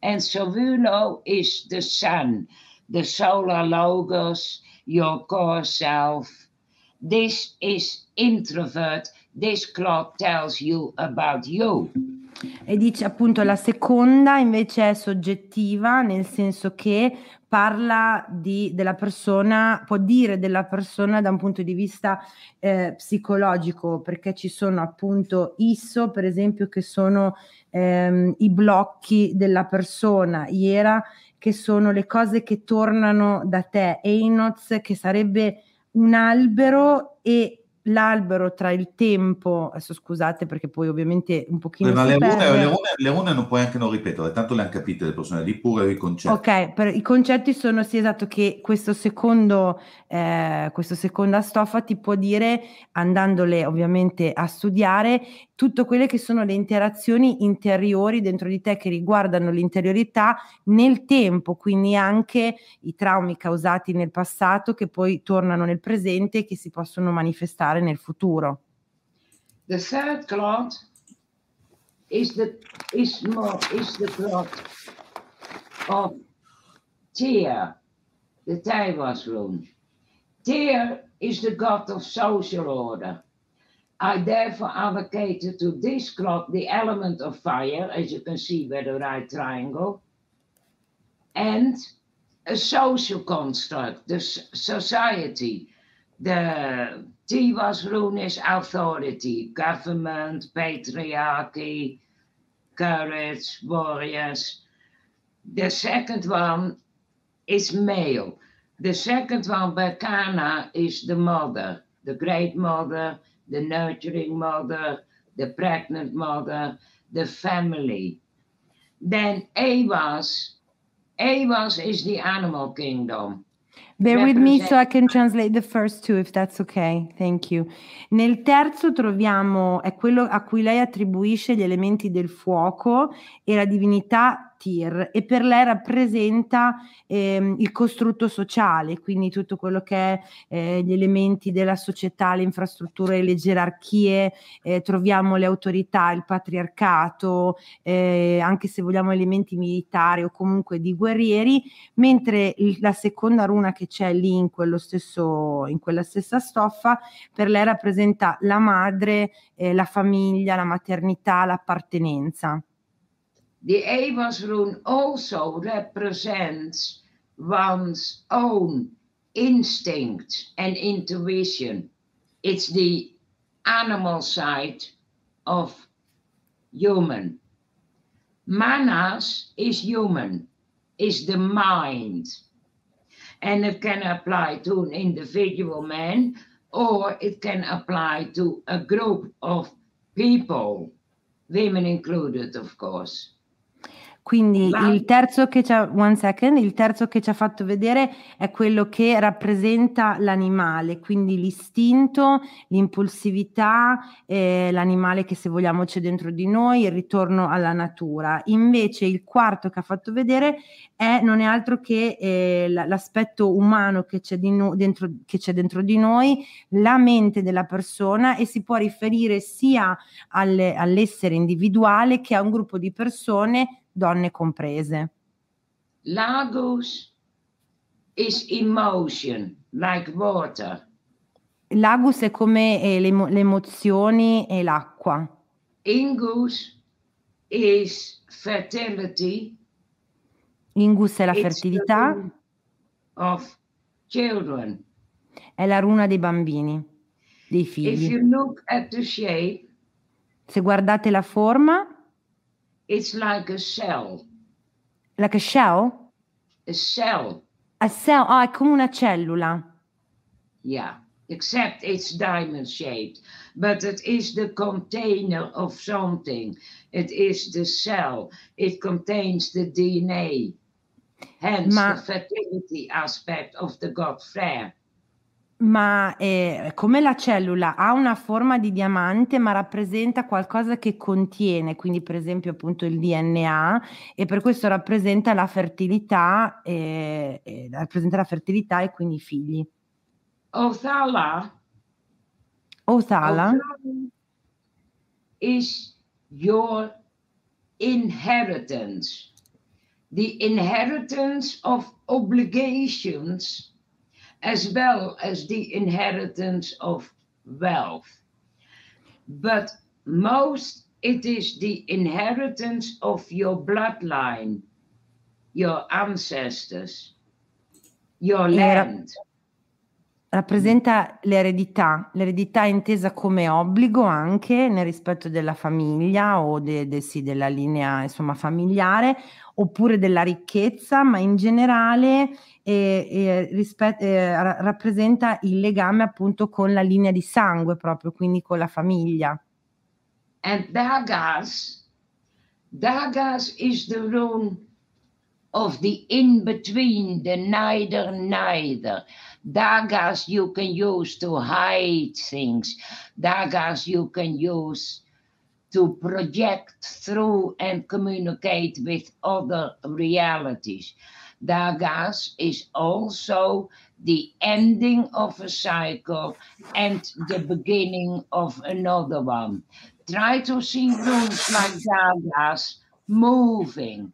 And Savuno is the sun, the solar logos, your core self. This is introvert. This clock tells you about you. E dice appunto la seconda invece è soggettiva, nel senso che parla di, della persona, può dire della persona da un punto di vista eh, psicologico, perché ci sono appunto ISO, per esempio, che sono ehm, i blocchi della persona, IERA, che sono le cose che tornano da te, Einoz, che sarebbe un albero e l'albero tra il tempo, adesso scusate perché poi ovviamente un pochino Ma le rune, le, rune, le rune non puoi anche non ripetere, tanto le hanno capite le persone, di pure i concetti. Ok, per, i concetti sono sì esatto che questo secondo, eh, questa seconda stoffa ti può dire, andandole ovviamente a studiare, tutte quelle che sono le interazioni interiori dentro di te che riguardano l'interiorità nel tempo, quindi anche i traumi causati nel passato che poi tornano nel presente e che si possono manifestare nel futuro. The third clock is the is more is the clock of Tyr, the Taiwas. Tyr is the god of social order. I therefore allocated to this clock the element of fire, as you can see by the right triangle, and a social construct, the society. The Tivas rune is authority, government, patriarchy, courage, warriors. The second one is male. The second one by Kana is the mother, the great mother, the nurturing mother, the pregnant mother, the family. Then Ewas, Ewas is the animal kingdom. Bear with me so I can translate the first two if that's okay. Thank you. Nel terzo troviamo è quello a cui lei attribuisce gli elementi del fuoco e la divinità Tir e per lei rappresenta ehm, il costrutto sociale, quindi tutto quello che è eh, gli elementi della società, le infrastrutture, le gerarchie, eh, troviamo le autorità, il patriarcato, eh, anche se vogliamo elementi militari o comunque di guerrieri, mentre il, la seconda runa che c'è lì in, stesso, in quella stessa stoffa per lei rappresenta la madre, eh, la famiglia, la maternità, l'appartenenza. The rune also represents one's own instinct and intuition. It's the animal side of human. Manas is human, is the mind. And it can apply to an individual man or it can apply to a group of people, women included, of course. Quindi Ma... il terzo che ci ha, one second, il terzo che ci ha fatto vedere è quello che rappresenta l'animale, quindi l'istinto, l'impulsività, eh, l'animale che se vogliamo c'è dentro di noi, il ritorno alla natura. Invece il quarto che ha fatto vedere è, non è altro che eh, l'aspetto umano che c'è, no, dentro, che c'è dentro di noi, la mente della persona e si può riferire sia alle, all'essere individuale che a un gruppo di persone donne comprese. Lagos is emotion, like water. Lagus è come eh, le, le, emozioni e l'acqua. Ingus is fertility. Ingus è la It's fertilità. Of children. È la runa dei bambini, dei figli. Shape, Se guardate la forma, It's like a shell. Like a shell? A shell. A cell, ah, è come una cellula. Yeah, except it's diamond shaped. But it is the container of something. It is the cell. It contains the DNA. Hence Ma... the fertility aspect of the god Freya. Ma eh, come la cellula ha una forma di diamante, ma rappresenta qualcosa che contiene, quindi per esempio appunto il DNA, e per questo rappresenta la fertilità, eh, eh, rappresenta la fertilità e quindi i figli. Othala. Othala. is your inheritance. The inheritance of obligations as well as the inheritance of wealth. But most it is the inheritance of your bloodline, your ancestors, your land. Rappresenta l'eredità, l'eredità intesa come obbligo anche nel rispetto della famiglia o de, de, sì, della linea insomma, familiare, oppure della ricchezza, ma in generale eh, eh, rispet- eh, rappresenta il legame appunto con la linea di sangue proprio, quindi con la famiglia. And Dagas, Dagas is the rune of the in between, the neither Dagas you can use to hide things. Dagas you can use to project through and communicate with other realities. Dagas is also the ending of a cycle and the beginning of another one. Try to see runes like Dagas moving.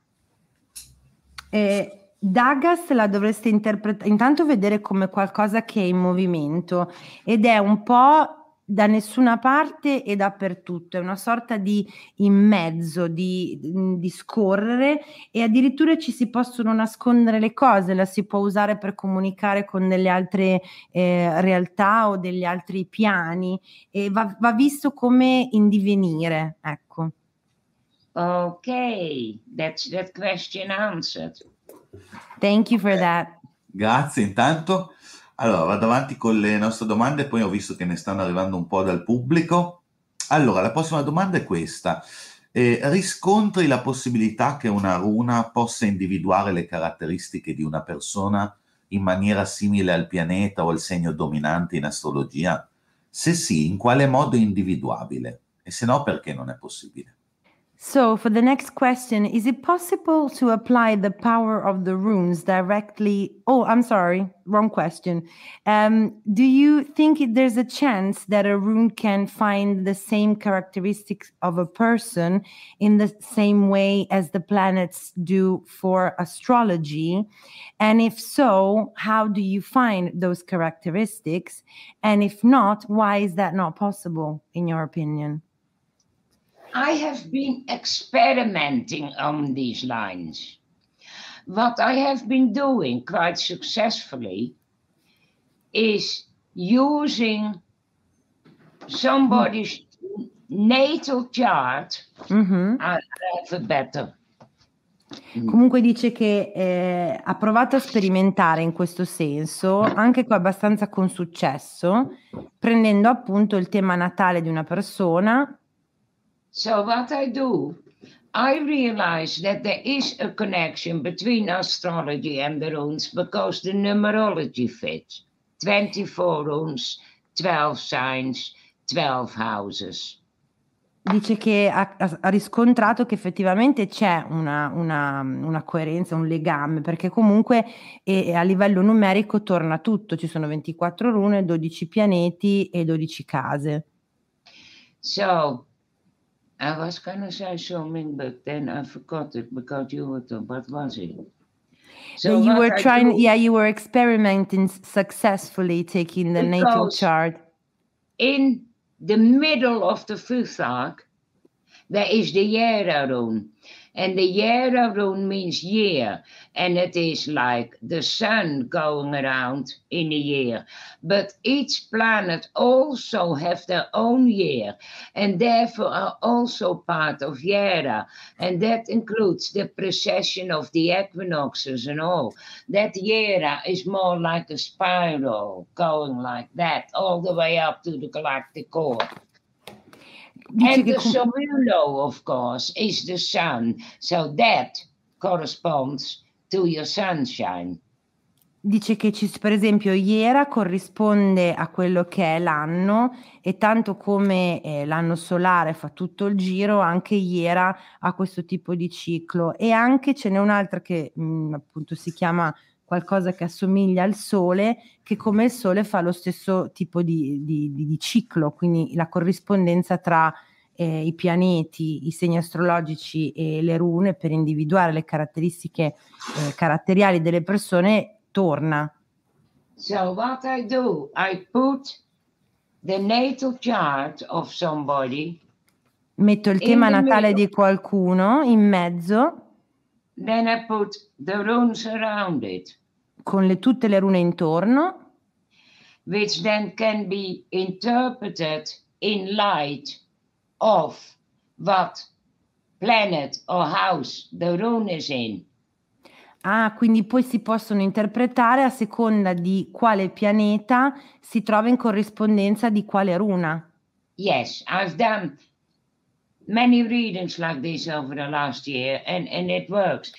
Eh, Dagas la dovreste interpretare, intanto vedere come qualcosa che è in movimento ed è un po' da nessuna parte e dappertutto, è una sorta di in mezzo, di, mhmm, di scorrere e addirittura ci si possono nascondere le cose, la si può usare per comunicare con delle altre eh, realtà o degli altri piani e va, va visto come in divenire, ecco. Ok, that's that question answered. Thank you for that. Grazie intanto. Allora, vado avanti con le nostre domande, poi ho visto che ne stanno arrivando un po' dal pubblico. Allora, la prossima domanda è questa. Eh, riscontri la possibilità che una runa possa individuare le caratteristiche di una persona in maniera simile al pianeta o al segno dominante in astrologia? Se sì, in quale modo è individuabile? E se no, perché non è possibile? So, for the next question, is it possible to apply the power of the runes directly? Oh, I'm sorry, wrong question. Um, do you think there's a chance that a rune can find the same characteristics of a person in the same way as the planets do for astrology? And if so, how do you find those characteristics? And if not, why is that not possible, in your opinion? I have been experimenting on these lines. What I have been doing quite successfully is using somebody's natal chart Mhm. better. Comunque dice che eh, ha provato a sperimentare in questo senso, anche con abbastanza con successo, prendendo appunto il tema natale di una persona So what I do, I realize that there is a connection between astrology and the runes because the numerology fits. 24 runes, 12 signs, 12 houses. dice che ha, ha- riscontrato che effettivamente c'è una, una- una coerenza, un legame, perché comunque eh, a livello numerico torna tutto, ci sono 24 rune, 12 pianeti e 12 case. So I was going to say something, but then I forgot it because you were talking. What was it? So you were I trying, do- yeah, you were experimenting successfully taking the natal chart. in the middle of the Futhark, there is the Yera rune. And the Yera rune means year. And it is like the sun going around in a year. But each planet also have their own year. And therefore are also part of Yera. And that includes the precession of the equinoxes and all. That Yera is more like a spiral going like that all the way up to the galactic core. And the Somulo, of course, is the sun. So that corresponds to your sunshine. Dice che ci- per esempio Iera corrisponde a quello che è l'anno e tanto come eh, l'anno solare fa tutto il giro, anche Iera ha questo tipo di ciclo e anche ce n'è un'altra che mh, appunto si chiama qualcosa che assomiglia al Sole, che come il Sole fa lo stesso tipo di, di- di- ciclo, quindi la corrispondenza tra eh, i pianeti, i segni astrologici e le rune per individuare le caratteristiche eh, caratteriali delle persone torna. So what I do, I put the natal chart of somebody, Metto il tema natale middle. di qualcuno in mezzo then I put the runes around it, con le- tutte le rune intorno, which then can be interpreted in light of what planet or house the rune is in. Ah, quindi poi si possono interpretare a seconda di quale pianeta si trova in corrispondenza di quale runa. Yes, I've done many readings like this over the last year and, and it works.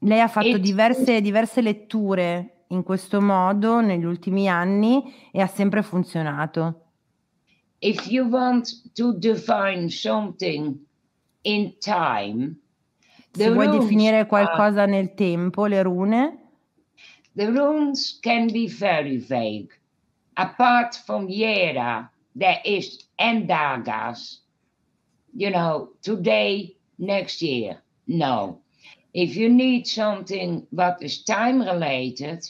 Lei ha fatto diverse, diverse letture in questo modo negli ultimi anni e ha sempre funzionato. If you want to define something in time, Se vuoi definire are- qualcosa nel tempo, le rune, the runes can be very vague. Apart from Yera, there is Endagas. You know, today, next year. No. If you need something what is time related,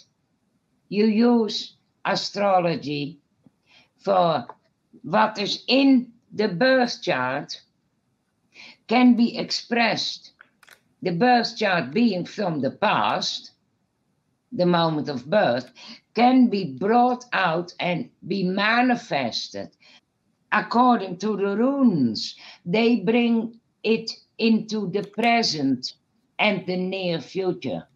you use astrology for what is in the birth chart can be expressed. The birth chart being from the past, the moment of birth, can be brought out and be manifested according to the runes. They bring it into the present and the near future.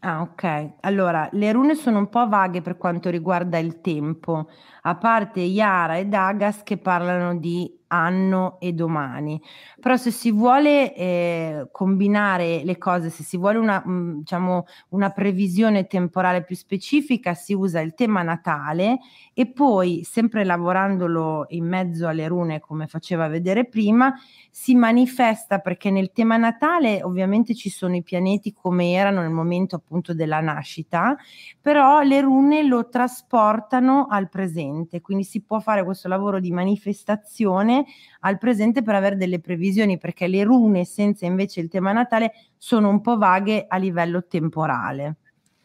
Ah, ok. Allora, le rune sono un po' vaghe per quanto riguarda il tempo, a parte Yara e Dagas che parlano di anno e domani. Però se si vuole eh, combinare le cose, se si vuole una, mh, mm, diciamo, una previsione temporale più specifica, si usa il tema natale e poi, sempre lavorandolo in mezzo alle rune come faceva vedere prima, si manifesta perché nel tema natale ovviamente ci sono i pianeti come erano nel momento appunto della nascita, però le rune lo trasportano al presente, quindi si può fare questo lavoro di manifestazione al presente per avere delle previsioni, perché le rune senza invece il tema natale sono un po' vaghe a livello temporale.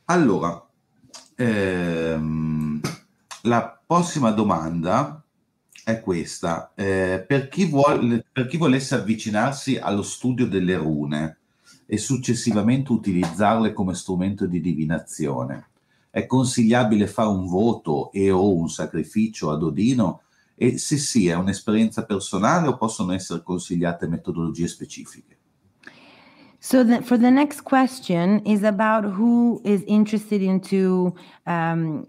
Allora, ehm, la prossima domanda è questa. Eh, per, chi vuole, per chi volesse avvicinarsi allo studio delle rune e successivamente utilizzarle come strumento di divinazione, è consigliabile fare un voto e o un sacrificio ad Odino? E se sì, è un'esperienza personale o possono essere consigliate metodologie specifiche? So the, for the next question is about who is interested into um,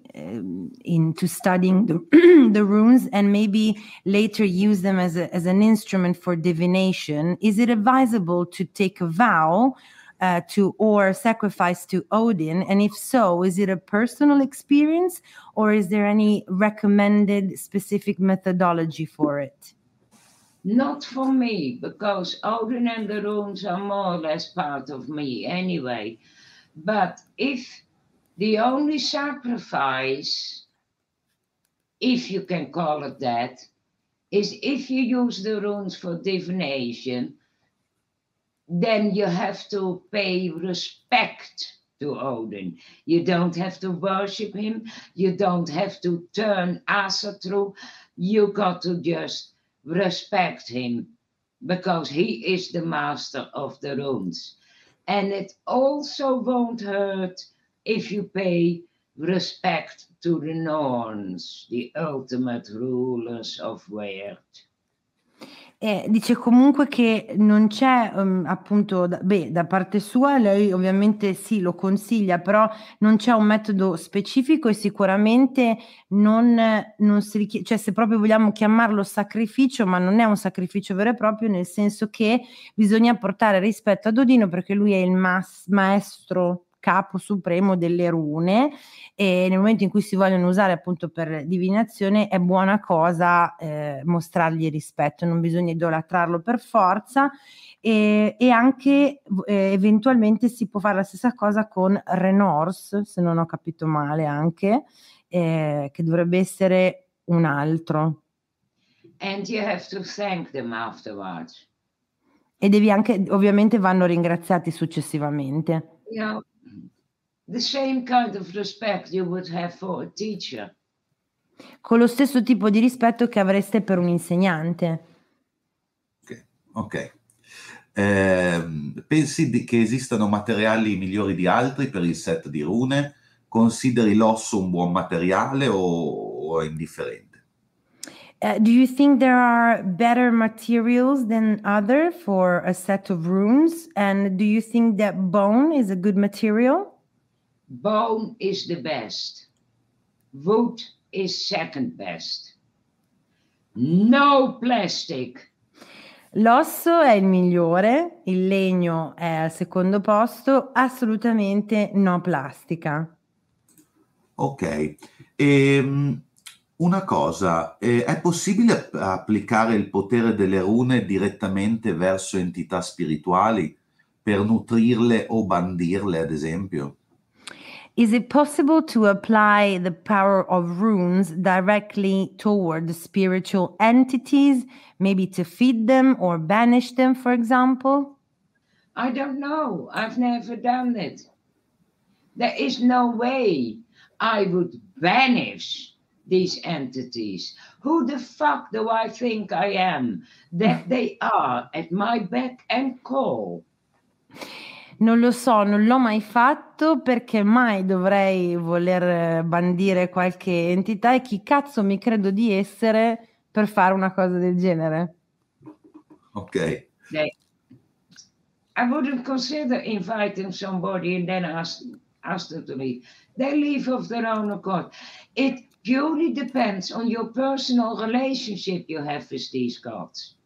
into studying the, the runes and maybe later use them as, a, as an instrument for divination. Is it advisable to take a vow uh, to or sacrifice to Odin? And if so, is it a personal experience or is there any recommended specific methodology for it? Not for me, because Odin and the runes are more or less part of me anyway. But if the only sacrifice, if you can call it that, is if you use the runes for divination, then you have to pay respect to Odin. You don't have to worship him. You don't have to turn Asa through. You got to just respect him because he is the master of the runes. And it also won't hurt if you pay respect to the Norns, the ultimate rulers of Weird. Eh, dice comunque che non c'è um, appunto, da, beh, da parte sua, lei ovviamente sì, lo consiglia, però non c'è un metodo specifico e sicuramente non, non si richiede, cioè se proprio vogliamo chiamarlo sacrificio, ma non è un sacrificio vero e proprio, nel senso che bisogna portare rispetto ad Odino perché lui è il mas- maestro capo supremo delle rune e nel momento in cui si vogliono usare appunto per divinazione è buona cosa eh, mostrargli rispetto, non bisogna idolatrarlo per forza e, e anche eh, eventualmente si può fare la stessa cosa con Renors, se non ho capito male anche, eh, che dovrebbe essere un altro. And you have to thank them afterwards. E devi anche, ovviamente vanno ringraziati successivamente. Yeah, the same kind of respect you would have for a teacher. Con lo stesso tipo di rispetto che avreste per un insegnante. Ok. okay. Eh, pensi di, che esistano materiali migliori di altri per il set di rune? Consideri l'osso un buon materiale o, o è indifferente? Uh, do you think there are better materials than other for a set of runes? And do you think that bone is a good material? Bone is the best. Wood is second best. No plastic. L'osso è il migliore, il legno è al secondo posto, assolutamente no plastica. Ok. Ehm, una cosa, eh, è possibile applicare il potere delle rune direttamente verso entità spirituali per nutrirle o bandirle, ad esempio? Is it possible to apply the power of runes directly toward the spiritual entities, maybe to feed them or banish them, for example? I don't know. I've never done it. There is no way I would banish these entities. Who the fuck do I think I am that they are at my beck and call? Non lo so, non l'ho mai fatto perché mai dovrei voler bandire qualche entità e chi cazzo mi credo di essere per fare una cosa del genere. Ok. They, I wouldn't consider inviting somebody and then ask, ask them to leave. They leave of their own accord. It purely depends on your personal relationship you have with these gods.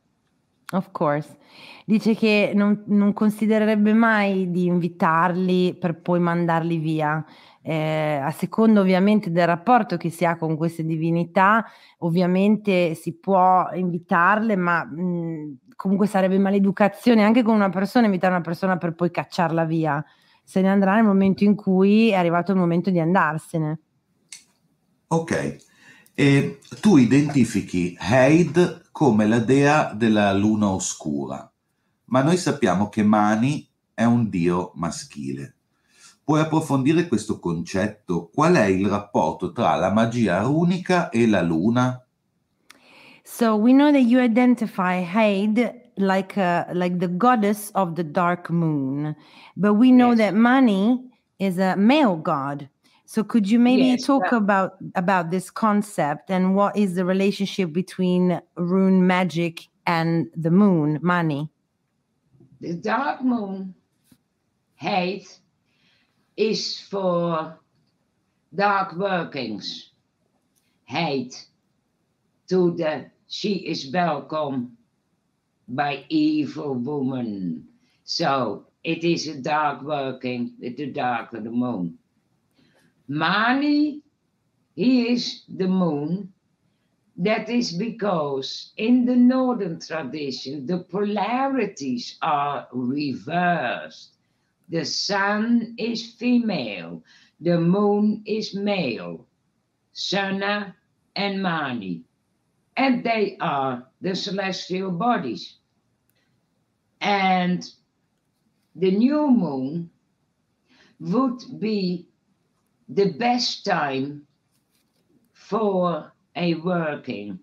Of course. Dice che non, non considererebbe mai di invitarli per poi mandarli via. Eh, a seconda ovviamente del rapporto che si ha con queste divinità, ovviamente si può invitarle, ma mh, comunque sarebbe maleducazione anche con una persona invitare una persona per poi cacciarla via. Se ne andrà nel momento in cui è arrivato il momento di andarsene. Ok, e tu identifichi Heid come la dea della luna oscura, ma noi sappiamo che Mani è un dio maschile. Puoi approfondire questo concetto? Qual è il rapporto tra la magia runica e la luna? So we know that you identify Heid like a, like the goddess of the dark moon, but we know Yes. that Mani is a male god. So could you maybe Yes, talk about about this concept and what is the relationship between rune magic and the moon, Mani? The dark moon hate is for dark workings. Hate to the she is welcome by evil woman. So it is a dark working with the dark of the moon. Mani, he is the moon. That is because in the northern tradition, the polarities are reversed. The sun is female, the moon is male, Sana and Mani. And they are the celestial bodies. And the new moon would be the best time for a working.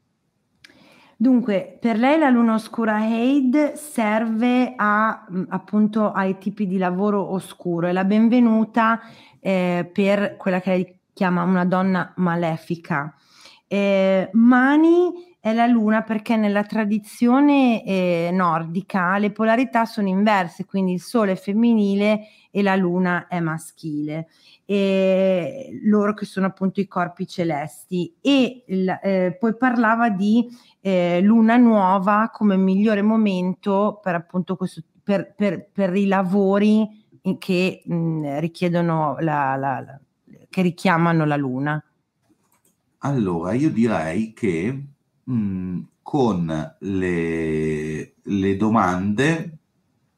Dunque, per lei la luna oscura Heid serve a, appunto ai tipi di lavoro oscuro, è la benvenuta eh, per quella che lei chiama una donna malefica. Eh, Mani è la luna perché nella tradizione eh, nordica le polarità sono inverse, quindi il sole è femminile e la luna è maschile. E loro che sono appunto i corpi celesti e il- eh, poi parlava di eh, luna nuova come migliore momento per appunto questo per, per- per i lavori che mh, richiedono la, la- la- che richiamano la luna. Allora, io direi che mh, con le, le domande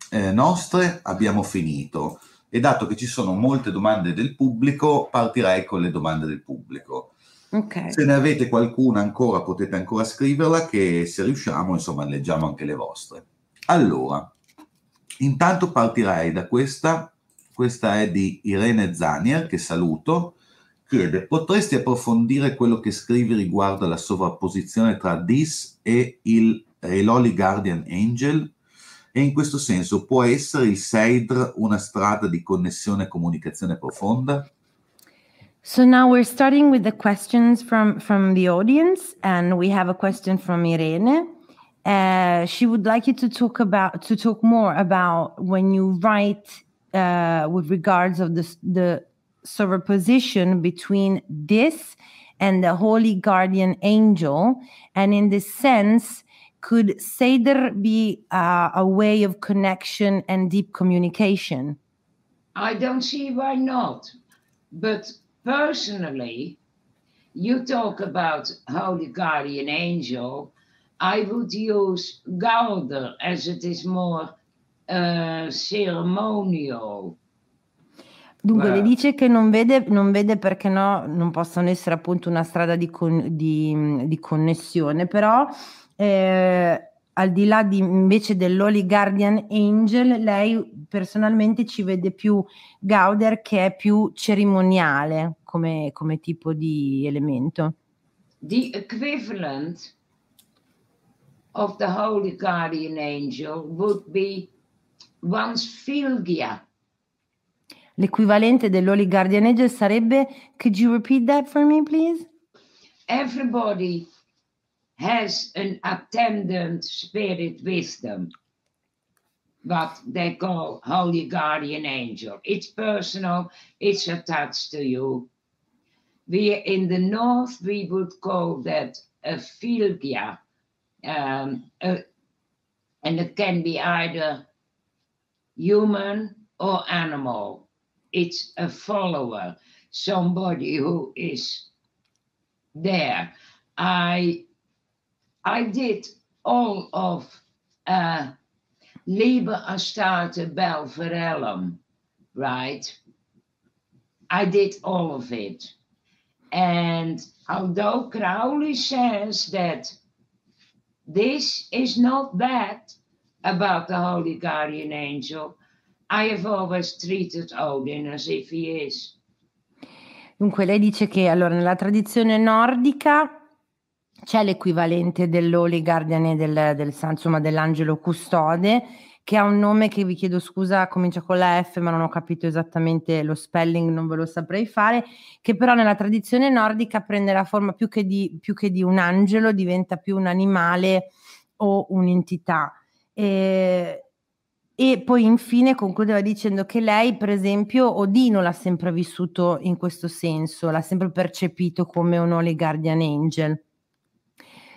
eh, nostre abbiamo finito e dato che ci sono molte domande del pubblico, partirei con le domande del pubblico. Ok. Se ne avete qualcuna ancora, potete ancora scriverla, che se riusciamo, insomma, leggiamo anche le vostre. Allora, intanto partirei da questa, questa è di Irene Zanier, che saluto, chiede, potresti approfondire quello che scrivi riguardo alla sovrapposizione tra Dis e il e l'Holy Guardian Angel? E in questo senso può essere il Seidr una strada di connessione e comunicazione profonda? So now we're starting with the questions from from the audience, and we have a question from Irene. Uh, she would like you to talk about to talk more about when you write uh, with regards of the the superposition between this and the holy guardian angel, and in this sense, could Seder be uh, a way of connection and deep communication? I don't see why not. But personally, you talk about Holy Guardian Angel. I would use Gauder as it is more uh, ceremonial. Dunque, le Beh. dice che non vede, non vede perché no, non possono essere appunto una strada di, con- di- di connessione, però eh, al di là di, invece dell'Holy Guardian Angel, lei personalmente ci vede più Gauder che è più cerimoniale come, come tipo di elemento. The equivalent of the Holy Guardian Angel would be one's Filgia. L'equivalente dell'Holy Guardian Angel sarebbe, could you repeat that for me, please? Everybody has an attendant spirit wisdom, what they call Holy Guardian Angel. It's personal, it's attached to you. we in the north we would call that a philgia, um, a, and it can be either human or animal. It's a follower, somebody who is there. I I did all of uh, Liebe Astarte Belverellum, right? I did all of it. And although Crowley says that this is not bad about the Holy Guardian Angel, I have always treated Odin as if he is. Dunque, lei dice che allora nella tradizione nordica c'è l'equivalente dell'Holy Guardian e del, del, insomma, dell'angelo custode che ha un nome che vi chiedo scusa, comincia con la F, ma non ho capito esattamente lo spelling, non ve lo saprei fare, che però nella tradizione nordica prende la forma più che di, più che di un angelo, diventa più un animale o un'entità. E, e poi infine concludeva dicendo che lei, per esempio, Odino l'ha sempre vissuto in questo senso, l'ha sempre percepito come un Holy Guardian Angel.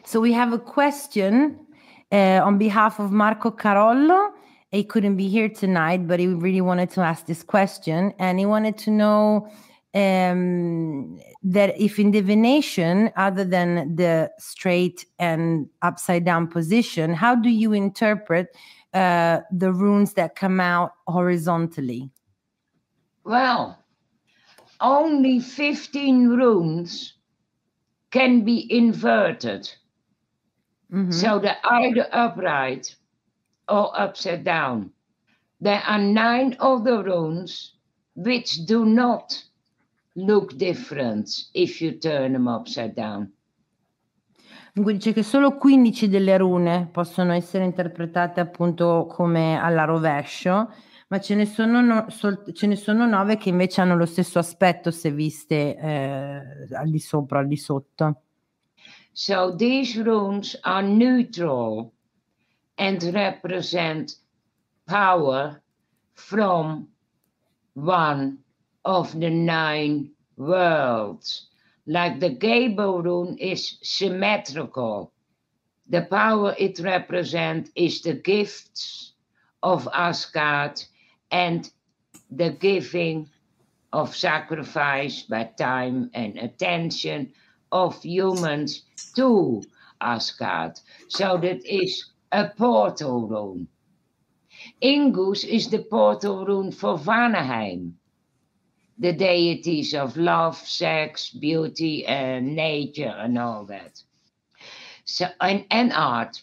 So we have a question uh, on behalf of Marco Carollo. He couldn't be here tonight, but he really wanted to ask this question, and he wanted to know um, that if in divination, other than the straight and upside down position, how do you interpret uh, the runes that come out horizontally? Well, only 15 runes can be inverted. Mm-hmm. So they're either upright or upside down. There are nine other runes which do not look different if you turn them upside down. Dunque dice che solo 15 delle rune possono essere interpretate appunto come alla rovescio, ma ce ne sono, no, sol, ce ne sono 9 che invece hanno lo stesso aspetto se viste eh, al di sopra, al di sotto. So these runes are neutral and represent power from one of the nine worlds. Like the Gable rune is symmetrical. The power it represents is the gifts of Asgard and the giving of sacrifice by time and attention of humans to Asgard. So that is a portal rune. Ingus is the portal rune for Vanaheim, the deities of love, sex, beauty, and nature, and all that. So and, and art.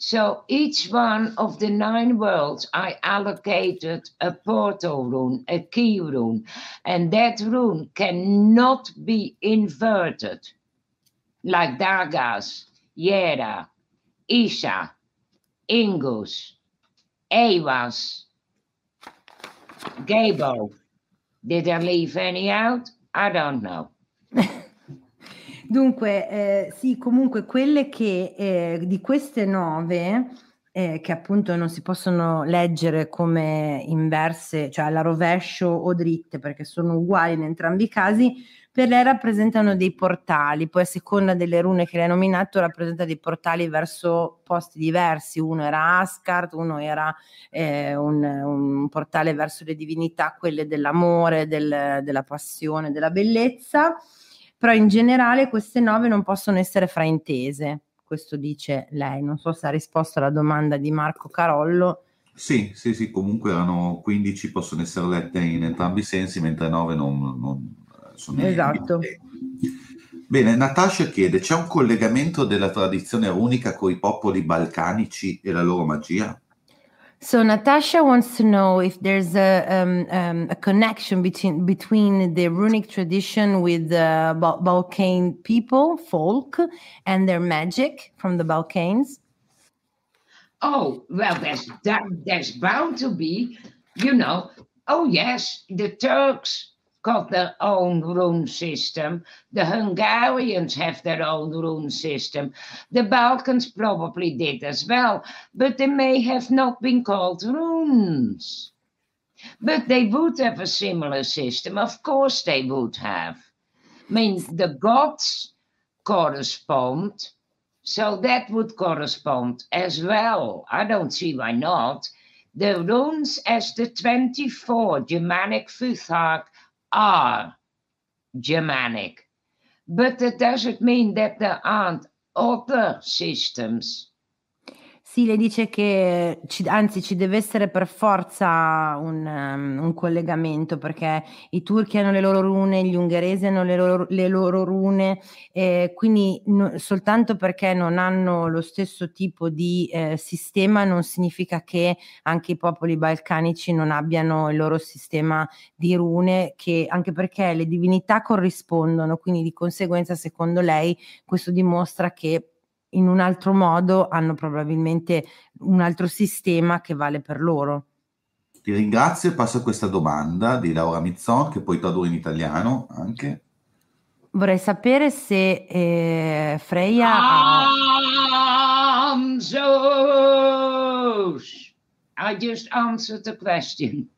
So each one of the nine worlds, I allocated a portal rune, a key rune, and that rune cannot be inverted, like Dagas, Yera, Isha, Ingus, Ewas, Gable. Did I leave any out? I don't know. Dunque, eh, sì, comunque quelle che eh, di queste nove, eh, che appunto non si possono leggere come inverse, cioè alla rovescio o dritte, perché sono uguali in entrambi i casi, per lei rappresentano dei portali, poi a seconda delle rune che lei ha nominato rappresenta dei portali verso posti diversi, uno era Asgard, uno era eh, un, un, portale verso le divinità, quelle dell'amore, del, della passione, della bellezza però in generale queste nove non possono essere fraintese, questo dice lei. Non so se ha risposto alla domanda di Marco Carollo. Sì, sì, sì, comunque erano 15, possono essere lette in entrambi i sensi, mentre 9 non, non sono Esatto. Bene, Natascia chiede, c'è un collegamento della tradizione runica con i popoli balcanici e la loro magia? So Natasha wants to know if there's a, um, um, a connection between between the runic tradition with the ba- Balkan people, folk, and their magic from the Balkans. Oh well, there's that, there's bound to be, you know. Oh yes, the Turks got their own rune system. The Hungarians have their own rune system. The Balkans probably did as well, but they may have not been called runes. But they would have a similar system. Of course, they would have. means the gods correspond, so that would correspond as well. I don't see why not. The runes as the 24 Germanic Futhark are Germanic. But that doesn't mean that there aren't other systems Sì, le dice che ci, anzi ci deve essere per forza un, um, un, collegamento perché i turchi hanno le loro rune, gli ungheresi hanno le loro, le loro rune, eh, quindi no, soltanto perché non hanno lo stesso tipo di eh, sistema non significa che anche i popoli balcanici non abbiano il loro sistema di rune, che, anche perché le divinità corrispondono, quindi di conseguenza secondo lei questo dimostra che in un altro modo hanno probabilmente un altro sistema che vale per loro. Ti ringrazio e passo a questa domanda di Laura Mizzon che puoi tradurre in italiano anche. Vorrei sapere se eh, Freya ha... I just answered the question.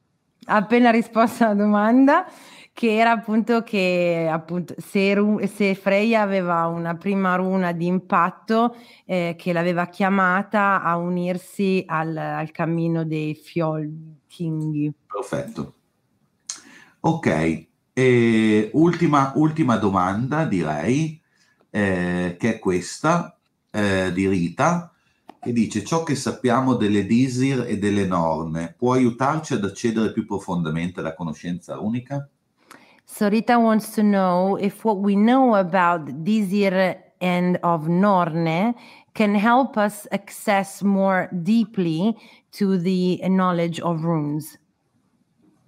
Ha appena risposto alla domanda che era appunto che appunto se, se Freya aveva una prima runa di impatto eh, che l'aveva chiamata a unirsi al, al cammino dei Fjolkinghi. Perfetto. Ok, e ultima, ultima domanda direi, eh, che è questa eh, di Rita, che dice ciò che sappiamo delle Disir e delle norme può aiutarci ad accedere più profondamente alla conoscenza unica? So Rita wants to know if what we know about Dizir and of Norne can help us access more deeply to the knowledge of runes.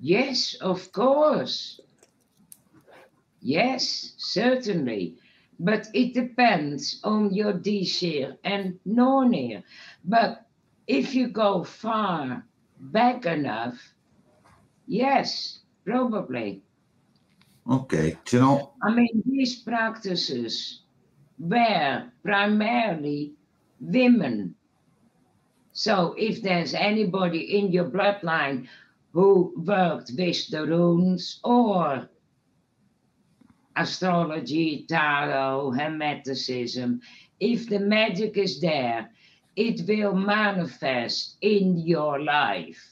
Yes, of course. Yes, certainly. But it depends on your Dizir and Nornir. But if you go far back enough, yes, probably. Okay, you know. I mean, these practices were primarily women. So if there's anybody in your bloodline who worked with the runes or astrology, tarot, hermeticism, if the magic is there, it will manifest in your life.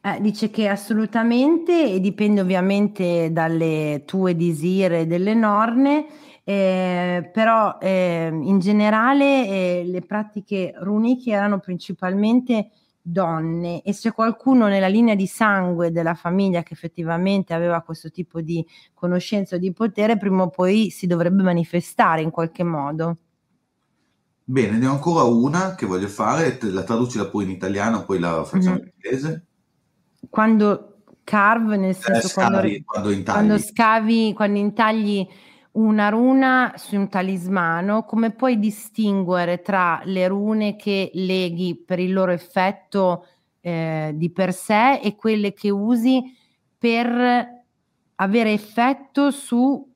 Eh, dice che assolutamente e dipende ovviamente dalle tue disire e delle norme, eh, però eh, in generale eh, le pratiche runiche erano principalmente donne e se qualcuno nella linea di sangue della famiglia che effettivamente aveva questo tipo di conoscenza o di potere, prima o poi si dovrebbe manifestare in qualche modo. Bene, ne ho ancora una che voglio fare, la traduci pure in italiano, poi la facciamo mm-hmm. in inglese quando carve, nel eh, senso eh, scavi, quando, quando, quando, scavi, quando intagli una runa su un talismano, come puoi distinguere tra le rune che leghi per il loro effetto eh, di per sé e quelle che usi per avere effetto su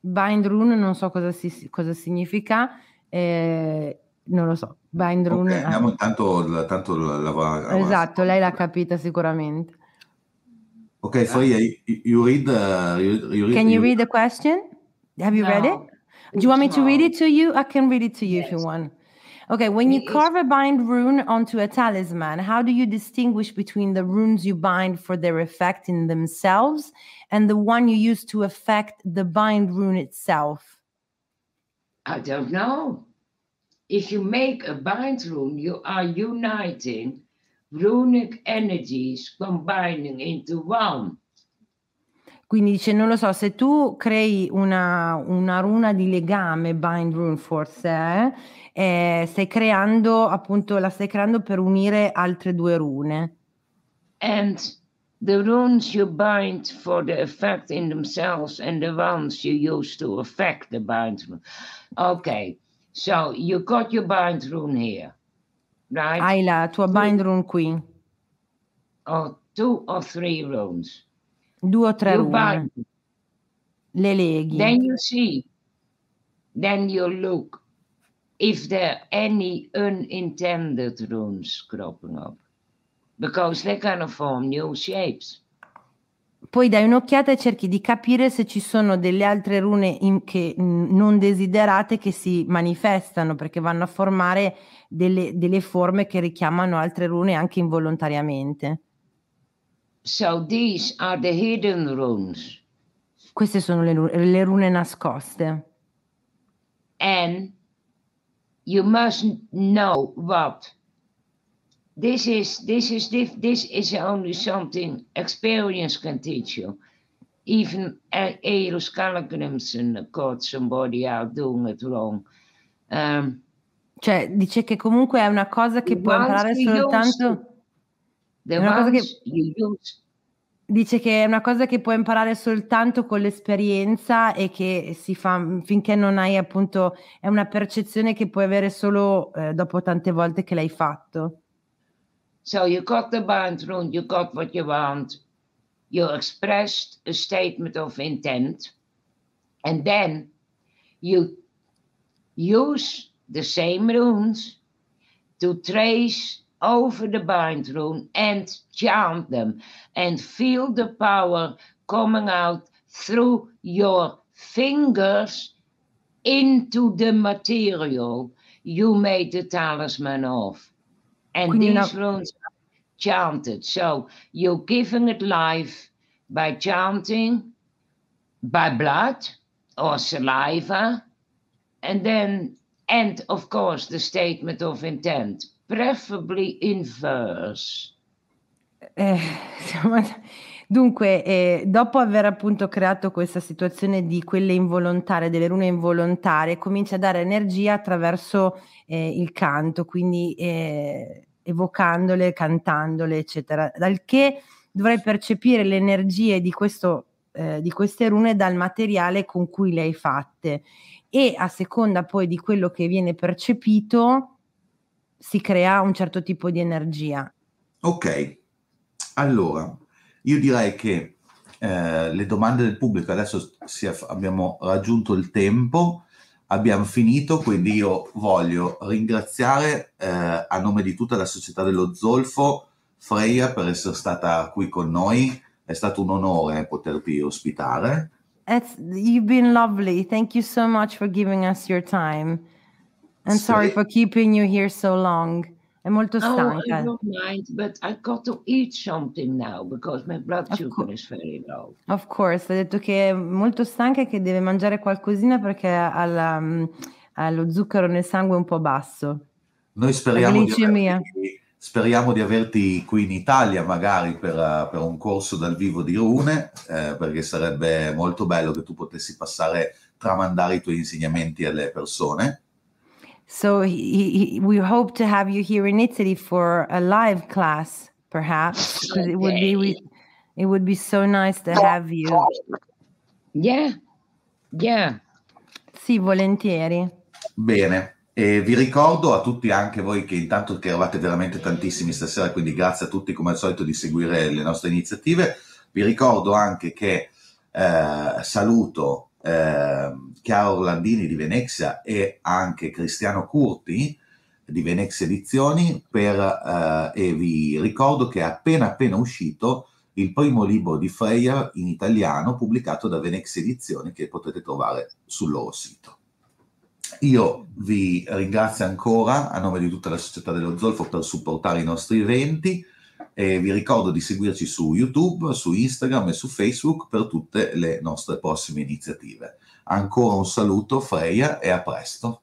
bind rune, non so cosa, si, cosa significa, eh, non lo so, bind. Okay, andiamo intanto, tanto la, Esatto, lei l'ha capita sicuramente. Ok, so yeah, you, you read, uh, you, you read, Can you read the question? Have you no. read it? Do you want me to read it to you? I can read it to you yes. if you want. Okay, when you carve a bind rune onto a talisman, how do you distinguish between the runes you bind for their effect in themselves and the one you use to affect the bind rune itself? I don't know. If you make a bind rune, you are uniting runic energies combining into one. Quindi dice, non lo so, se tu crei una, una runa di legame, bind rune forse, eh, stai creando appunto, la stai creando per unire altre due rune. And the runes you bind for the effect in themselves and the ones you use to affect the bind rune. Ok, so you got your bind rune here, right? Hai la tua bind rune qui. Or two or three runes. Due o tre rune. Le leghi. Then you see, then you look if there are any unintended runes cropping up. Because they're going to form new shapes. Poi dai un'occhiata e cerchi di capire se ci sono delle altre rune in, che, mh, non desiderate che si manifestano perché vanno a formare delle, delle forme che richiamano altre rune anche involontariamente. So these are the hidden runes. Queste sono le, le rune nascoste. And you must know what this is this is this, this is only something experience can teach you. Even Eros Callagrimson caught somebody out doing it wrong. Um, cioè, dice che comunque è una cosa che può imparare soltanto. The ones che... you use dice che è una cosa che puoi imparare soltanto con l'esperienza e che si fa finché non hai appunto è una percezione che puoi avere solo eh, dopo tante volte che l'hai fatto. So you got the bind bathroom, you got what you want, you expressed a statement of intent, and then you use the same runes to trace over the bind rune and chant them and feel the power coming out through your fingers into the material you made the talisman of. And Quindi these no. runes are chanted. So you're giving it life by chanting, by blood or saliva, and then, and of course, the statement of intent, preferably in verse. Eh, dunque, eh, dopo aver appunto creato questa situazione di quelle involontarie, delle rune involontarie, comincia a dare energia attraverso eh, il canto, quindi eh, evocandole, cantandole, eccetera, dal che dovrai percepire le energie di, questo, eh, di queste rune dal materiale con cui le hai fatte. E a seconda poi di quello che viene percepito si crea un certo tipo di energia. Ok, allora io direi che eh, le domande del pubblico adesso è, abbiamo raggiunto il tempo abbiamo finito, quindi io voglio ringraziare eh, a nome di tutta la società dello Zolfo Freya per essere stata qui con noi, è stato un onore poterti ospitare. It's, you've been lovely. Thank you so much for giving us your time. And sì. sorry for keeping you here so long. È molto stanca. Oh, I don't mind, but I got to eat something now because my blood of sugar co- is very low. Of course, ha detto che è molto stanca e che deve mangiare qualcosina perché ha, la, mm, ha lo zucchero nel sangue un po' basso. Noi speriamo di, averti, speriamo di, averti, qui in Italia magari per, per un corso dal vivo di Rune, eh, perché sarebbe molto bello che tu potessi passare, tramandare i tuoi insegnamenti alle persone. So he, he, we hope to have you here in Italy for a live class, perhaps, okay. it would be it would be so nice to have you. Yeah, yeah. Sì, volentieri. Bene. E vi ricordo a tutti, anche voi che intanto che eravate veramente tantissimi stasera, quindi grazie a tutti come al solito di seguire le nostre iniziative. Vi ricordo anche che eh, saluto eh, Chiara Orlandini di Venezia e anche Cristiano Curti di Venezia Edizioni per, eh, e vi ricordo che è appena appena uscito il primo libro di Freya in italiano pubblicato da Venezia Edizioni che potete trovare sul loro sito. Io vi ringrazio ancora a nome di tutta la società dello Zolfo per supportare i nostri eventi e vi ricordo di seguirci su YouTube, su Instagram e su Facebook per tutte le nostre prossime iniziative. Ancora un saluto Freya e a presto.